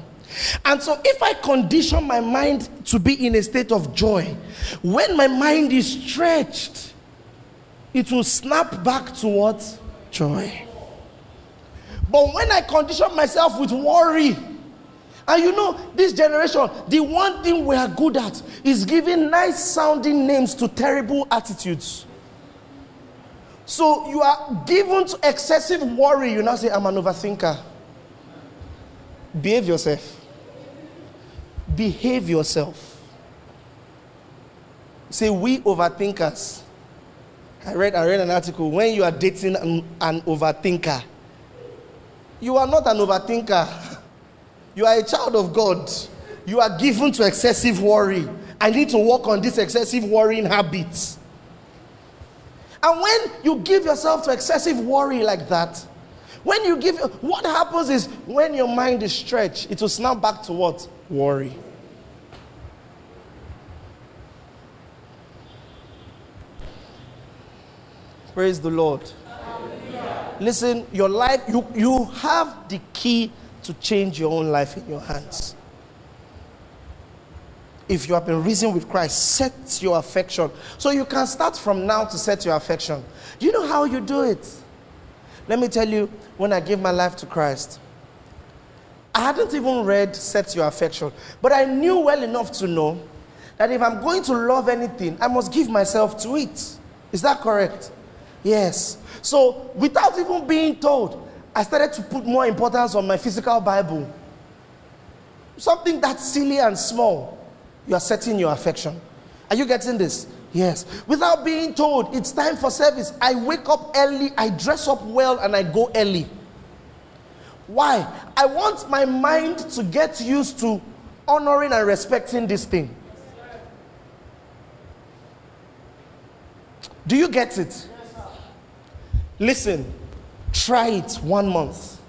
[SPEAKER 2] And so, if I condition my mind to be in a state of joy, when my mind is stretched, it will snap back to what? Joy. But when I condition myself with worry, and you know, this generation, the one thing we are good at is giving nice sounding names to terrible attitudes. So you are given to excessive worry. You now say, I'm an overthinker. Behave yourself. Behave yourself. Say, we overthinkers. I read, I read an article. When you are dating an, an overthinker, you are not an overthinker. You are a child of God. You are given to excessive worry. I need to work on this excessive worrying habit. And when you give yourself to excessive worry like that, when you give, what happens is when your mind is stretched, it will snap back to what? Worry. Praise the Lord. Listen, your life, you, you have the key to change your own life in your hands. If you have been risen with Christ, set your affection. So you can start from now to set your affection. Do you know how you do it? Let me tell you, when I gave my life to Christ, I hadn't even read Set Your Affection, but I knew well enough to know that if I'm going to love anything, I must give myself to it. Is that correct? Yes. So, without even being told, I started to put more importance on my physical Bible. Something that's silly and small, you are setting your affection. Are you getting this? Yes. Without being told, it's time for service. I wake up early, I dress up well, and I go early. Why? I want my mind to get used to honoring and respecting this thing. Do you get it? Listen, try it one month.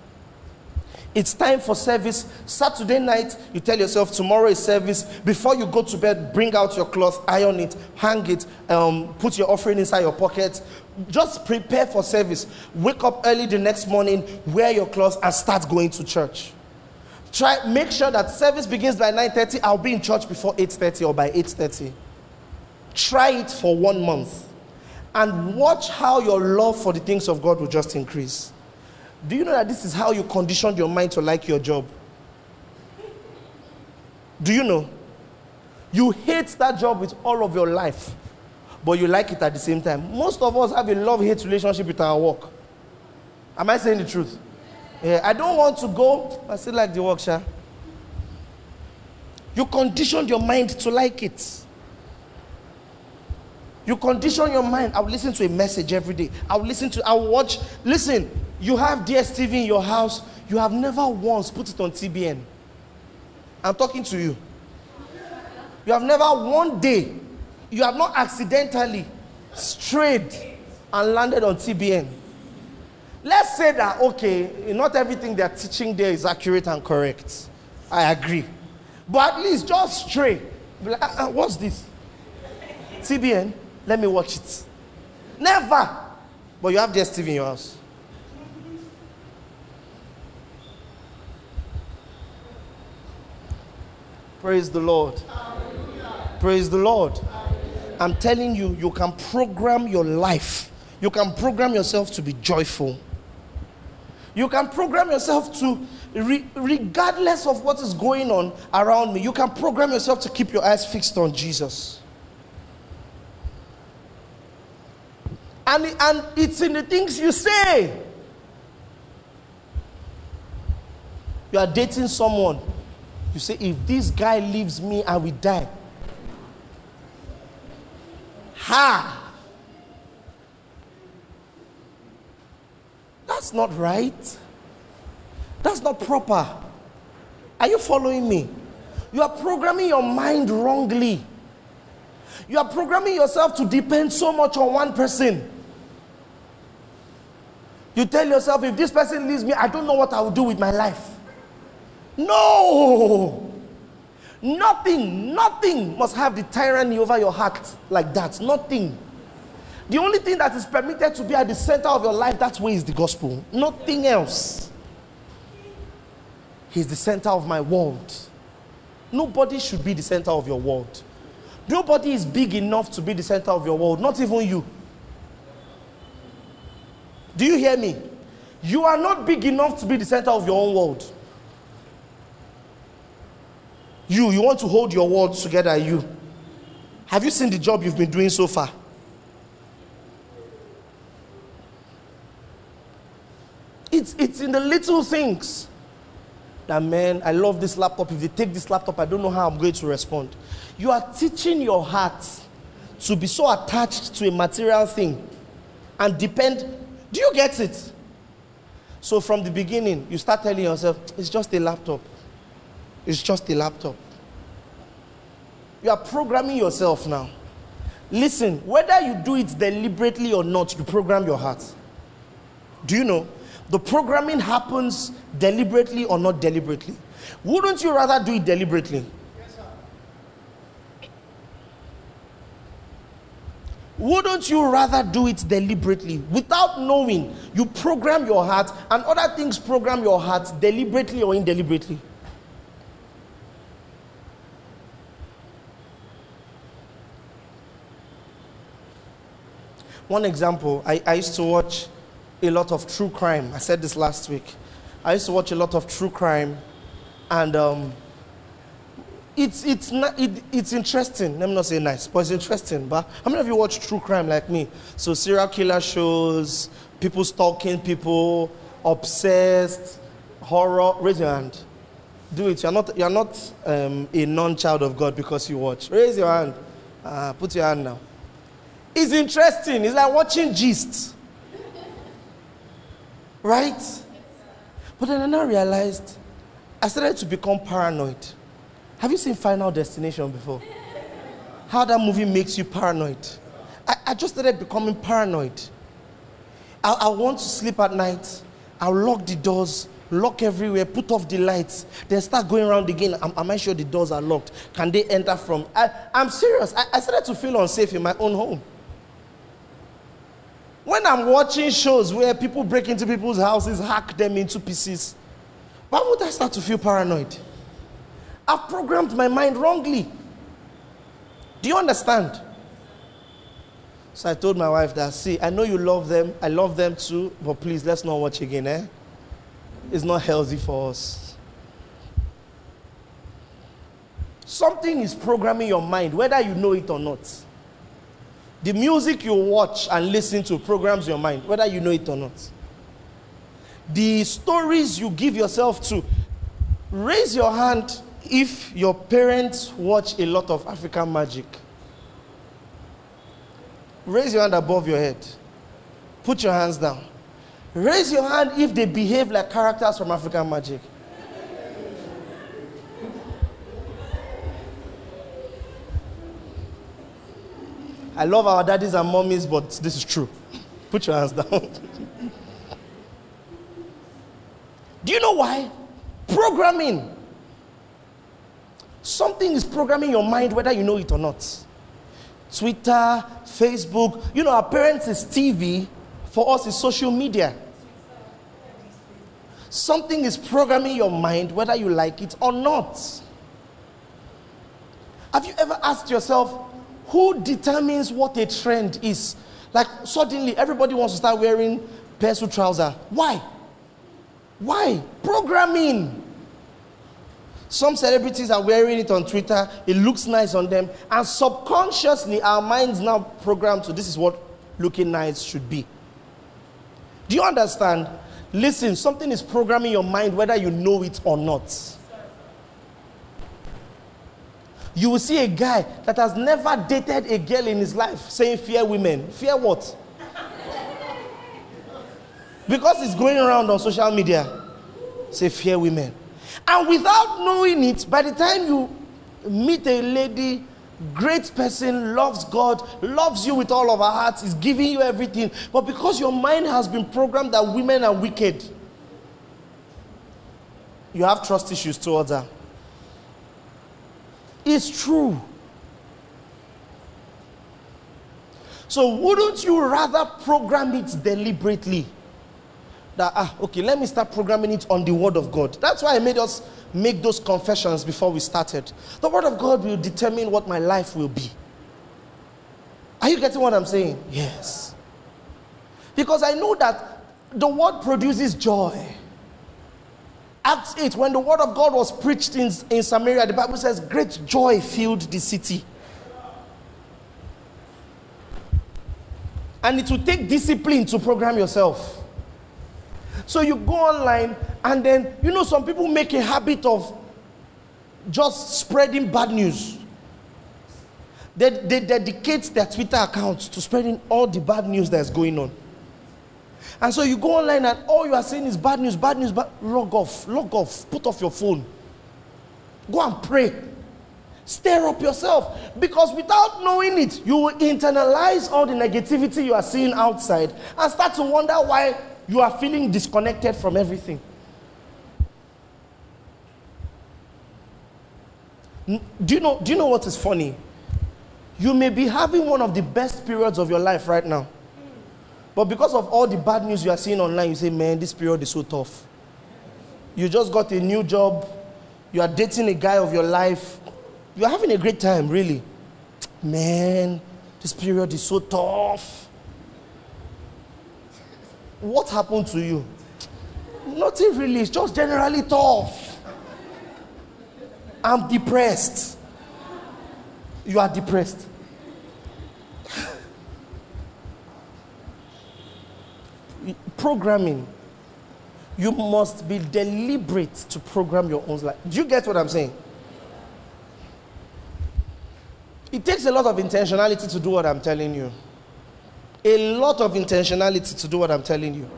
[SPEAKER 2] It's time for service. Saturday night, you tell yourself tomorrow is service. Before you go to bed, bring out your cloth, iron it, hang it, um, put your offering inside your pocket. Just prepare for service. Wake up early the next morning, wear your clothes, and start going to church. Try make sure that service begins by 9:30. I'll be in church before 8:30 or by 8:30. Try it for one month and watch how your love for the things of God will just increase. Do you know that this is how you conditioned your mind to like your job? Do you know? You hate that job with all of your life, but you like it at the same time. Most of us have a love hate relationship with our work. Am I saying the truth? Yeah, I don't want to go. I still like the work, Sha. You conditioned your mind to like it. You condition your mind. I'll listen to a message every day. I'll listen to, I'll watch. Listen, you have DSTV in your house. You have never once put it on TBN. I'm talking to you. You have never one day, you have not accidentally strayed and landed on TBN. Let's say that, okay, not everything they're teaching there is accurate and correct. I agree. But at least just stray. Uh, uh, what's this? TBN? Let me watch it. Never. But you have DSTV in your house. Praise the Lord. Praise the Lord. I'm telling you, you can program your life. You can program yourself to be joyful. You can program yourself to, re- regardless of what is going on around me, you can program yourself to keep your eyes fixed on Jesus. And, and it's in the things you say. You are dating someone. You say, if this guy leaves me, I will die. Ha! That's not right. That's not proper. Are you following me? You are programming your mind wrongly. You are programming yourself to depend so much on one person. You tell yourself, if this person leaves me, I don't know what I will do with my life. No! Nothing, nothing must have the tyranny over your heart like that. Nothing. The only thing that is permitted to be at the center of your life, that way is the gospel. Nothing else. He's the center of my world. Nobody should be the center of your world. Nobody is big enough to be the center of your world, not even you. Do you hear me? You are not big enough to be the center of your own world. You, you want to hold your world together, you. Have you seen the job you've been doing so far? It's, it's in the little things that, man, I love this laptop. If they take this laptop, I don't know how I'm going to respond. You are teaching your heart to be so attached to a material thing and depend. Do you get it? So from the beginning, you start telling yourself, it's just a laptop. It's just a laptop. You are programming yourself now. Listen, whether you do it deliberately or not, you program your heart. Do you know? The programming happens deliberately or not deliberately. Wouldn't you rather do it deliberately? Wouldn't you rather do it deliberately without knowing? You program your heart, and other things program your heart deliberately or indeliberately. One example, I, I used to watch a lot of true crime. I said this last week. I used to watch a lot of true crime, and um, it's, it's, not, it, it's interesting. Let me not say nice, but it's interesting. But how many of you watch true crime like me? So, serial killer shows, people stalking people, obsessed, horror. Raise your hand. Do it. You're not, you're not um, a non child of God because you watch. Raise your hand. Uh, put your hand now. It's interesting. It's like watching gist. Right? But then I now realized I started to become paranoid. Have you seen Final Destination before? How that movie makes you paranoid. I, I just started becoming paranoid. I, I want to sleep at night. I'll lock the doors, lock everywhere, put off the lights, then start going around again. Am, am I sure the doors are locked? Can they enter from? I, am serious. I, I started to feel unsafe in my own home. When I'm watching shows where people break into people's houses, hack them into pieces, why would I start to feel paranoid? I've programmed my mind wrongly. Do you understand? So I told my wife that, see, I know you love them, I love them too, but please let's not watch again, eh? It's not healthy for us. Something is programming your mind, whether you know it or not. The music you watch and listen to programs your mind, whether you know it or not. The stories you give yourself to. Raise your hand if your parents watch a lot of African magic. Raise your hand above your head. Put your hands down. Raise your hand if they behave like characters from African magic. I love our daddies and mommies, but this is true. Put your hands down. Do you know why? Programming. Something is programming your mind whether you know it or not. Twitter, Facebook. You know, our parents is TV, for us is social media. Something is programming your mind whether you like it or not. Have you ever asked yourself, who determines what a trend is? Like suddenly everybody wants to start wearing pencil trouser. Why? Why? Programming. Some celebrities are wearing it on Twitter. It looks nice on them. And subconsciously, our minds now programmed to this is what looking nice should be. Do you understand? Listen, something is programming your mind whether you know it or not you will see a guy that has never dated a girl in his life saying, Fear women. Fear what? because it's going around on social media. Say, Fear women. And without knowing it, by the time you meet a lady, great person, loves God, loves you with all of her heart, is giving you everything, but because your mind has been programmed that women are wicked, you have trust issues towards her. It's true. So, wouldn't you rather program it deliberately? That, ah, okay, let me start programming it on the Word of God. That's why I made us make those confessions before we started. The Word of God will determine what my life will be. Are you getting what I'm saying? Yes. Because I know that the Word produces joy. Acts 8, when the word of God was preached in, in Samaria, the Bible says, great joy filled the city. And it will take discipline to program yourself. So you go online, and then, you know, some people make a habit of just spreading bad news. They, they dedicate their Twitter accounts to spreading all the bad news that's going on. And so you go online and all you are seeing is bad news, bad news, but log off, log off, put off your phone. Go and pray. Stir up yourself. Because without knowing it, you will internalize all the negativity you are seeing outside and start to wonder why you are feeling disconnected from everything. Do you know, do you know what is funny? You may be having one of the best periods of your life right now. But because of all the bad news you are seeing online, you say, man, this period is so tough. You just got a new job, you are dating a guy of your life, you are having a great time, really. Man, this period is so tough. What happened to you? Nothing really, it's just generally tough. I'm depressed. You are depressed. Programming. You must be deliberate to program your own life. Do you get what I'm saying? It takes a lot of intentionality to do what I'm telling you. A lot of intentionality to do what I'm telling you.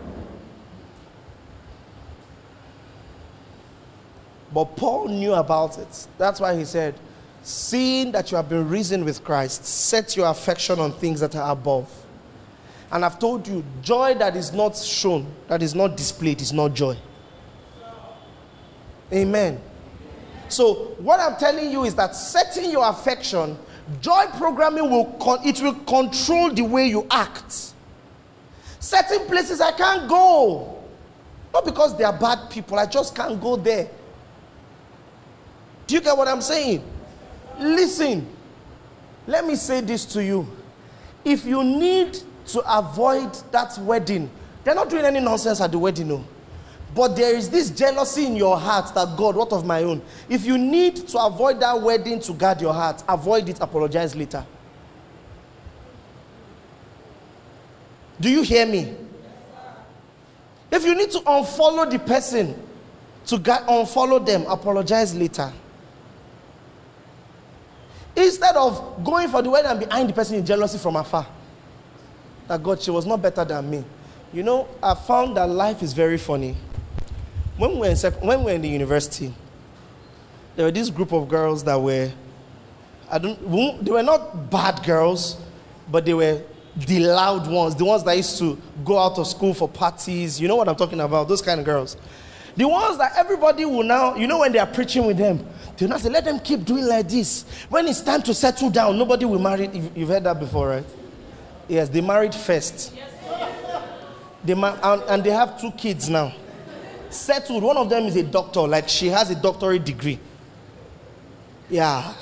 [SPEAKER 2] But Paul knew about it. That's why he said, Seeing that you have been risen with Christ, set your affection on things that are above. And I've told you, joy that is not shown, that is not displayed, is not joy. Amen. So, what I'm telling you is that setting your affection, joy programming will con- it will control the way you act. Certain places I can't go. Not because they are bad people, I just can't go there. Do you get what I'm saying? Listen, let me say this to you. If you need to avoid that wedding, they're not doing any nonsense at the wedding, no. But there is this jealousy in your heart that God, what of my own? If you need to avoid that wedding to guard your heart, avoid it, apologize later. Do you hear me? If you need to unfollow the person to guard, unfollow them, apologize later. Instead of going for the wedding and behind the person in jealousy from afar. That God, she was not better than me. You know, I found that life is very funny. When we were in, sec- when we were in the university, there were this group of girls that were, I don't, they were not bad girls, but they were the loud ones, the ones that used to go out of school for parties. You know what I'm talking about? Those kind of girls. The ones that everybody will now, you know, when they are preaching with them, they'll not say, let them keep doing like this. When it's time to settle down, nobody will marry. You've- You've heard that before, right? Yes, they married first. Yes. They ma- and, and they have two kids now. Settled. One of them is a doctor, like she has a doctorate degree. Yeah.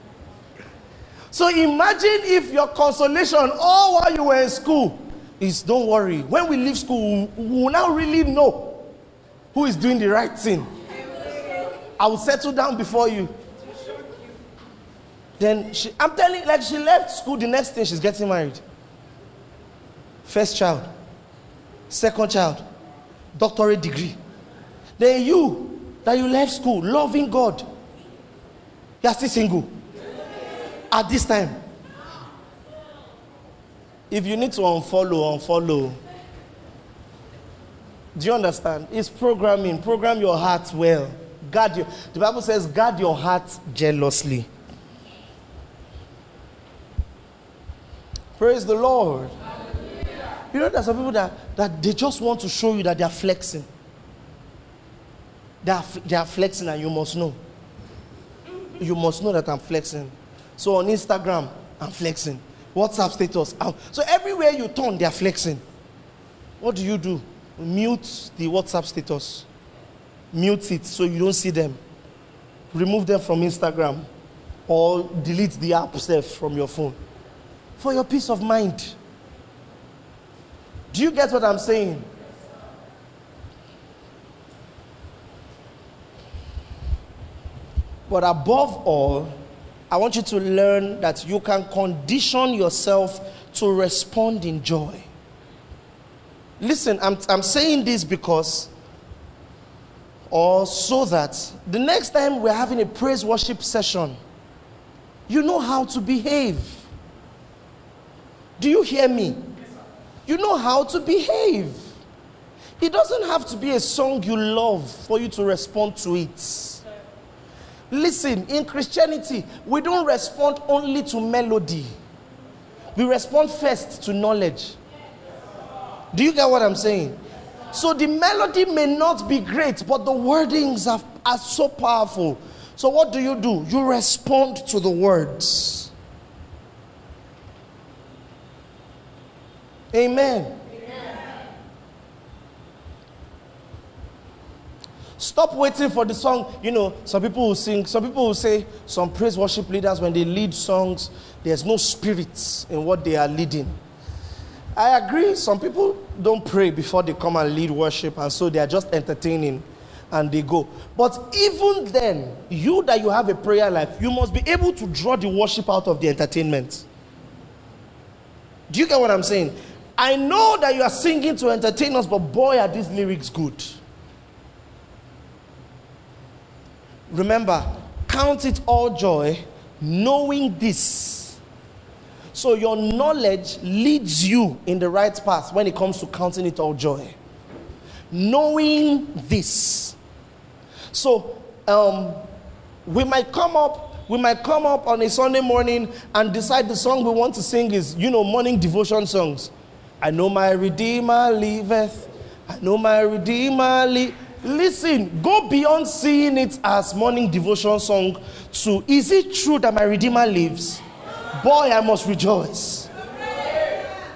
[SPEAKER 2] so imagine if your consolation all while you were in school is don't worry. When we leave school, we will now really know who is doing the right thing. I will settle down before you. Then she, I'm telling, like she left school. The next thing she's getting married. First child, second child, doctorate degree. Then you, that you left school, loving God, you are still single. At this time, if you need to unfollow, unfollow. Do you understand? It's programming. Program your heart well. Guard your. The Bible says, guard your heart jealously. Praise the Lord. You know, there's some people that, that they just want to show you that they are flexing. They are, they are flexing, and you must know. You must know that I'm flexing. So on Instagram, I'm flexing. WhatsApp status. I'm- so everywhere you turn, they are flexing. What do you do? Mute the WhatsApp status. Mute it so you don't see them. Remove them from Instagram or delete the app itself from your phone for your peace of mind. Do you get what I'm saying? But above all, I want you to learn that you can condition yourself to respond in joy. Listen, I'm, I'm saying this because, or so that the next time we're having a praise worship session, you know how to behave. Do you hear me? You know how to behave. It doesn't have to be a song you love for you to respond to it. Listen, in Christianity, we don't respond only to melody, we respond first to knowledge. Do you get what I'm saying? So the melody may not be great, but the wordings are, are so powerful. So what do you do? You respond to the words. Amen. Stop waiting for the song. You know, some people will sing, some people will say, some praise worship leaders, when they lead songs, there's no spirits in what they are leading. I agree, some people don't pray before they come and lead worship, and so they are just entertaining and they go. But even then, you that you have a prayer life, you must be able to draw the worship out of the entertainment. Do you get what I'm saying? I know that you are singing to entertain us, but boy, are these lyrics good. Remember, count it all joy, knowing this. So your knowledge leads you in the right path when it comes to counting it all joy. Knowing this. So um, we might come up we might come up on a Sunday morning and decide the song we want to sing is, you know, morning devotion songs. I know my Redeemer liveth. I know my Redeemer liveth. Listen, go beyond seeing it as morning devotion song to is it true that my Redeemer lives? Boy, I must rejoice.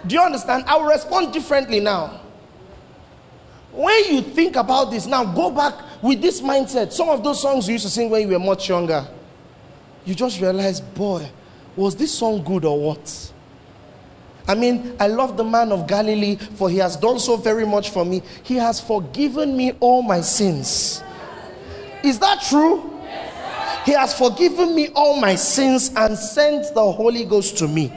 [SPEAKER 2] Do you understand? I will respond differently now. When you think about this, now go back with this mindset. Some of those songs you used to sing when you were much younger, you just realize, boy, was this song good or what? I mean, I love the man of Galilee, for he has done so very much for me. He has forgiven me all my sins. Is that true? He has forgiven me all my sins and sent the Holy Ghost to me.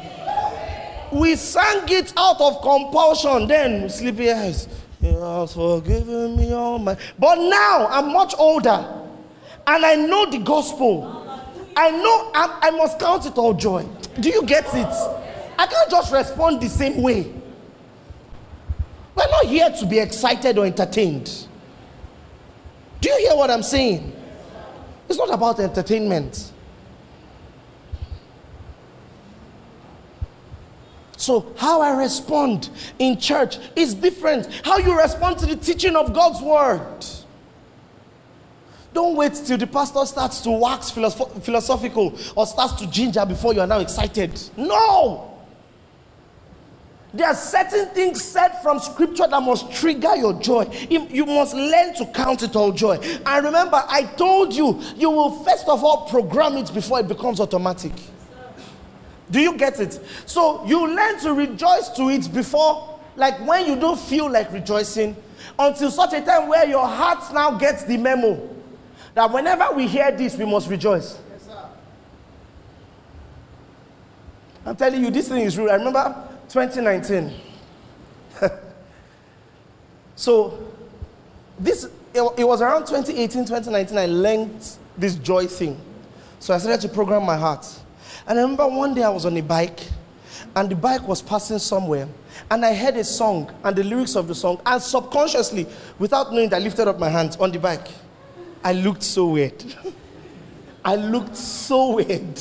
[SPEAKER 2] We sang it out of compulsion, then sleepy eyes. He has forgiven me all my. But now I'm much older and I know the gospel. I know I, I must count it all joy. Do you get it? I can't just respond the same way. We're not here to be excited or entertained. Do you hear what I'm saying? It's not about entertainment. So, how I respond in church is different. How you respond to the teaching of God's word. Don't wait till the pastor starts to wax philosoph- philosophical or starts to ginger before you are now excited. No! There are certain things said from scripture that must trigger your joy. You must learn to count it all joy. And remember, I told you, you will first of all program it before it becomes automatic. Do you get it? So you learn to rejoice to it before, like when you don't feel like rejoicing, until such a time where your heart now gets the memo that whenever we hear this, we must rejoice. Yes, I'm telling you, this thing is real. I remember 2019. so, this it, it, was around 2018, 2019. I learned this joy thing. So I started to program my heart. And I remember one day I was on a bike, and the bike was passing somewhere, and I heard a song and the lyrics of the song, and subconsciously, without knowing, I lifted up my hands on the bike. I looked so weird. I looked so weird.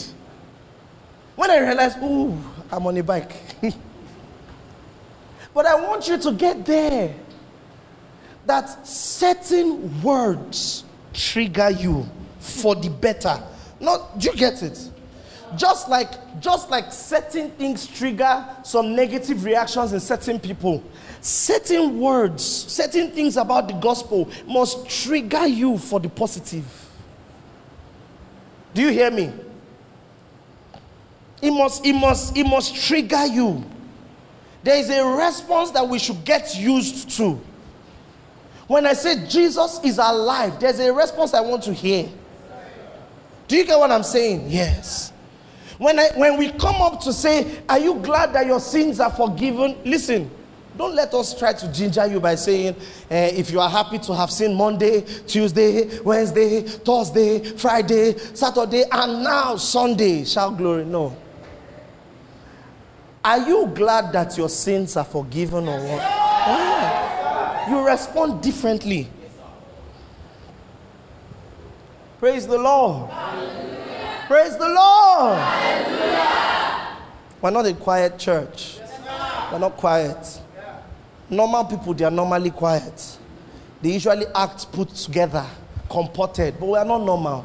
[SPEAKER 2] When I realized, ooh, I'm on a bike. But I want you to get there. That certain words trigger you for the better. Not, do you get it? Just like, just like certain things trigger some negative reactions in certain people, certain words, certain things about the gospel must trigger you for the positive. Do you hear me? It must, it must, it must trigger you. There is a response that we should get used to. When I say Jesus is alive, there's a response I want to hear. Do you get what I'm saying? Yes. When, I, when we come up to say, Are you glad that your sins are forgiven? Listen, don't let us try to ginger you by saying, eh, If you are happy to have sinned Monday, Tuesday, Wednesday, Thursday, Friday, Saturday, and now Sunday, shout glory. No. Are you glad that your sins are forgiven or what? Yeah. You respond differently. Praise the Lord. Praise the Lord. We're not a quiet church. We're not quiet. Normal people, they are normally quiet. They usually act put together, comported, but we are not normal.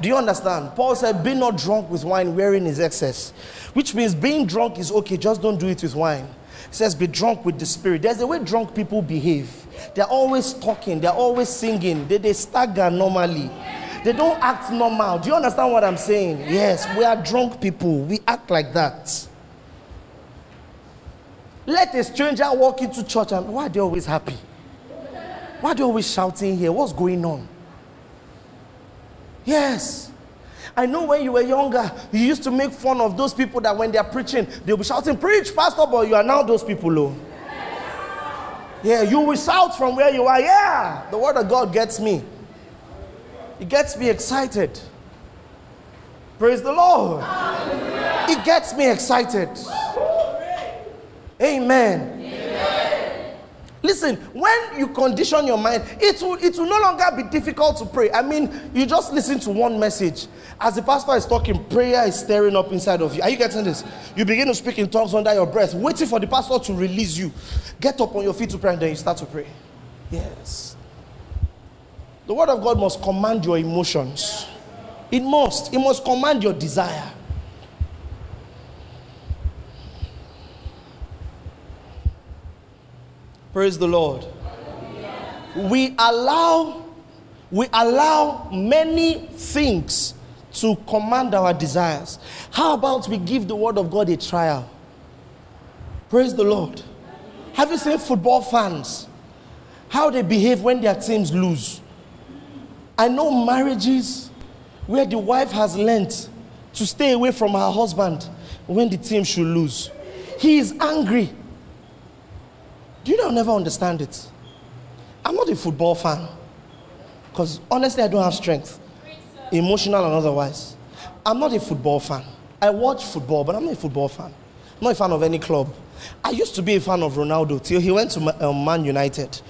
[SPEAKER 2] Do you understand? Paul said, Be not drunk with wine wherein is excess. Which means being drunk is okay, just don't do it with wine. He says, Be drunk with the spirit. There's a way drunk people behave. They're always talking, they're always singing, they, they stagger normally. They don't act normal. Do you understand what I'm saying? Yes, we are drunk people. We act like that. Let a stranger walk into church and why are they always happy? Why are they always shouting here? What's going on? Yes. I know when you were younger, you used to make fun of those people that when they're preaching, they'll be shouting, Preach, Pastor, but you are now those people, oh. Yeah, you will shout from where you are. Yeah, the word of God gets me. It gets me excited. Praise the Lord. It gets me excited. Amen. Listen, when you condition your mind, it will, it will no longer be difficult to pray. I mean, you just listen to one message. As the pastor is talking, prayer is stirring up inside of you. Are you getting this? You begin to speak in tongues under your breath, waiting for the pastor to release you. Get up on your feet to pray, and then you start to pray. Yes. The word of God must command your emotions. It must. It must command your desire. Praise the Lord. We allow we allow many things to command our desires. How about we give the word of God a trial? Praise the Lord. Have you seen football fans? How they behave when their teams lose? I know marriages where the wife has learnt to stay away from her husband when the team should lose. He is angry. Do you know I'll never understand it? I'm not a football fan. Because honestly, I don't have strength, emotional and otherwise. I'm not a football fan. I watch football, but I'm not a football fan. I'm not a fan of any club. I used to be a fan of Ronaldo till he went to uh, Man United.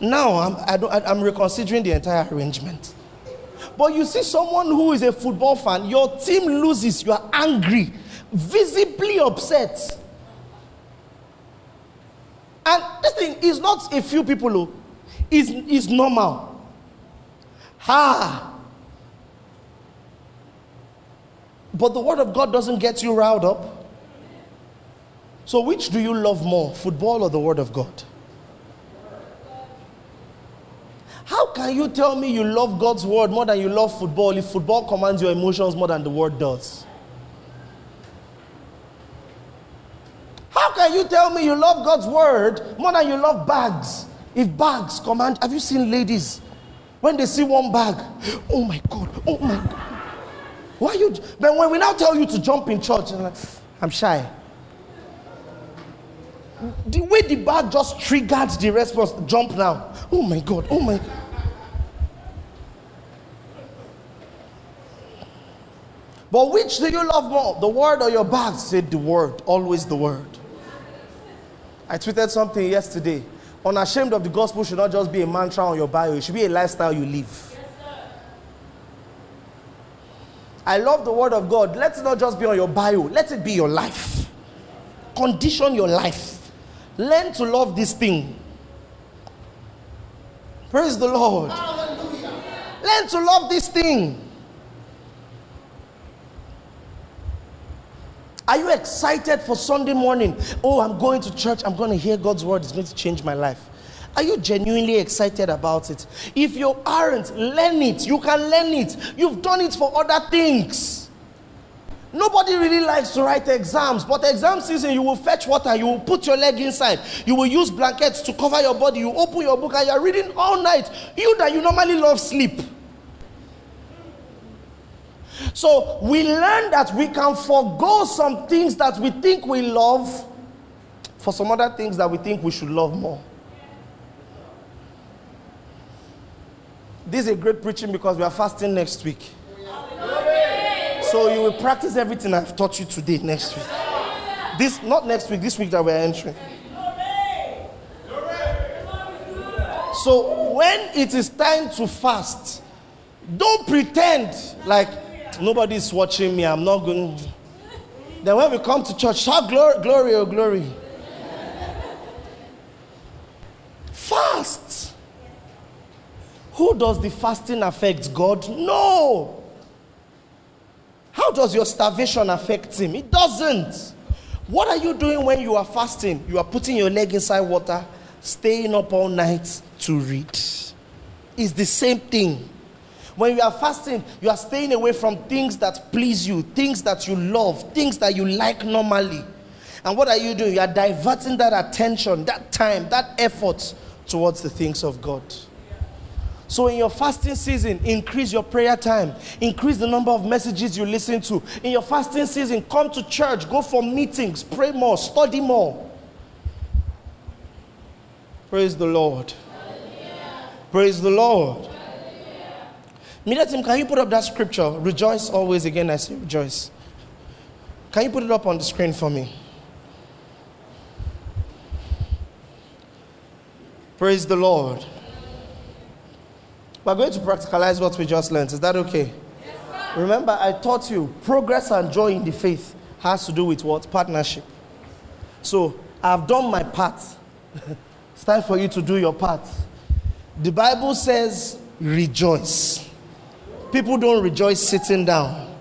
[SPEAKER 2] Now I'm, I don't, I'm reconsidering the entire arrangement. But you see someone who is a football fan, your team loses, you are angry, visibly upset. And this thing is not a few people oh. who is is normal. Ha! But the word of God doesn't get you riled up. So which do you love more, football or the word of God? How can you tell me you love God's word more than you love football if football commands your emotions more than the word does? How can you tell me you love God's word more than you love bags? If bags command, have you seen ladies when they see one bag? Oh my God, oh my God. Why you? But when we now tell you to jump in church, like, I'm shy. The way the bag just triggered the response, jump now. Oh my God, oh my. God. But which do you love more, the word or your bag? Said the word, always the word. I tweeted something yesterday. Unashamed of the gospel should not just be a mantra on your bio, it should be a lifestyle you live. I love the word of God. Let it not just be on your bio, let it be your life. Condition your life. Learn to love this thing. Praise the Lord. Learn to love this thing. Are you excited for Sunday morning? Oh, I'm going to church. I'm going to hear God's word. It's going to change my life. Are you genuinely excited about it? If you aren't, learn it. You can learn it. You've done it for other things. Nobody really likes to write exams, but exam season, you will fetch water, you will put your leg inside, you will use blankets to cover your body, you open your book and you're reading all night. You that you normally love sleep. So we learn that we can forego some things that we think we love for some other things that we think we should love more. This is a great preaching because we are fasting next week. So you will practice everything I've taught you today next week. This not next week, this week that we're entering. So when it is time to fast, Don't pretend like nobody's watching me. I'm not going. Then when we come to church, shout glory, glory, oh glory. Fast. Who does the fasting affect? God? No. How does your starvation affect him? It doesn't. What are you doing when you are fasting? You are putting your leg inside water, staying up all night to read. It's the same thing. When you are fasting, you are staying away from things that please you, things that you love, things that you like normally. And what are you doing? You are diverting that attention, that time, that effort towards the things of God. So, in your fasting season, increase your prayer time, increase the number of messages you listen to. In your fasting season, come to church, go for meetings, pray more, study more. Praise the Lord. Praise the Lord. Media team, can you put up that scripture? Rejoice always again, I say rejoice. Can you put it up on the screen for me? Praise the Lord. We're going to practicalize what we just learned. Is that okay? Yes, Remember, I taught you progress and joy in the faith has to do with what? Partnership. So, I've done my part. it's time for you to do your part. The Bible says, rejoice. People don't rejoice sitting down.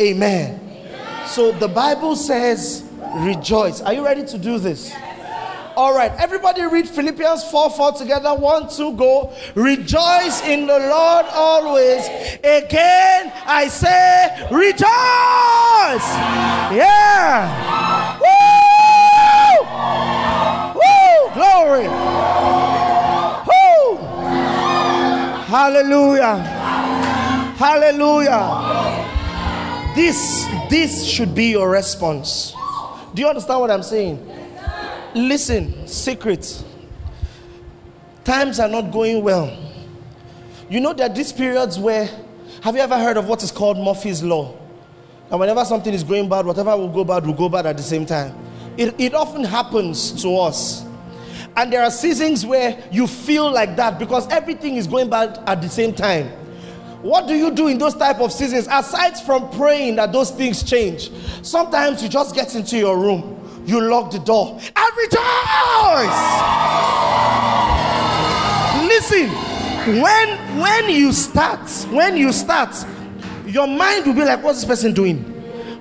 [SPEAKER 2] Amen. Amen. So, the Bible says, rejoice. Are you ready to do this? All right, everybody read Philippians 4 4 together. One, two, go. Rejoice in the Lord always. Again, I say, rejoice. Yeah. Woo! Woo! Glory. Woo! Hallelujah. Hallelujah. This this should be your response. Do you understand what I'm saying? Listen, secret. Times are not going well. You know that these periods where, have you ever heard of what is called Murphy's Law? And whenever something is going bad, whatever will go bad will go bad at the same time. It, it often happens to us. And there are seasons where you feel like that because everything is going bad at the same time. What do you do in those type of seasons aside from praying that those things change? Sometimes you just get into your room you lock the door and rejoice. Listen, when when you start, when you start, your mind will be like, what's this person doing?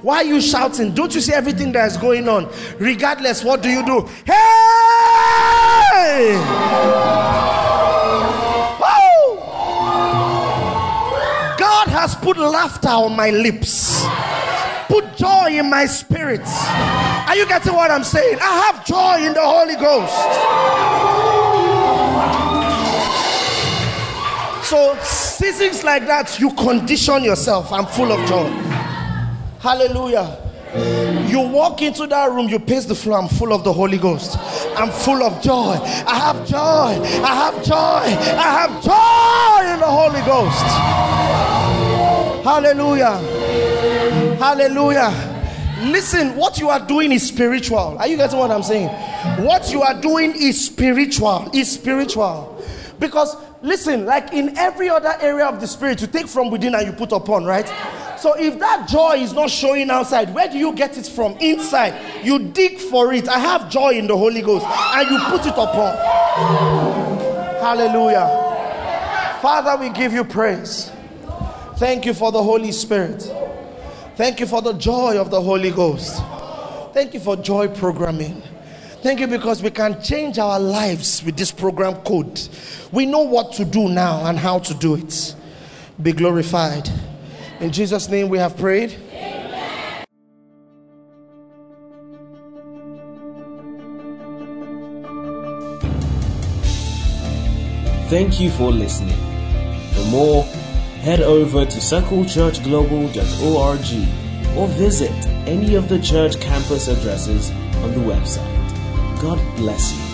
[SPEAKER 2] Why are you shouting? Don't you see everything that is going on? Regardless, what do you do? Hey! Has put laughter on my lips put joy in my spirit. Are you getting what I'm saying? I have joy in the Holy Ghost. So, seasons like that, you condition yourself. I'm full of joy. Hallelujah. You walk into that room, you pace the floor. I'm full of the Holy Ghost. I'm full of joy. I have joy. I have joy. I have joy in the Holy Ghost. Hallelujah. Hallelujah. Listen, what you are doing is spiritual. Are you getting what I'm saying? What you are doing is spiritual. Is spiritual. Because listen, like in every other area of the spirit, you take from within and you put upon, right? So if that joy is not showing outside, where do you get it from? Inside. You dig for it. I have joy in the Holy Ghost, and you put it upon. Hallelujah. Father, we give you praise. Thank you for the Holy Spirit. Thank you for the joy of the Holy Ghost. Thank you for joy programming. Thank you because we can change our lives with this program code. We know what to do now and how to do it. Be glorified. In Jesus' name we have prayed.
[SPEAKER 4] Thank you for listening. For more head over to circlechurchglobal.org or visit any of the church campus addresses on the website. God bless you.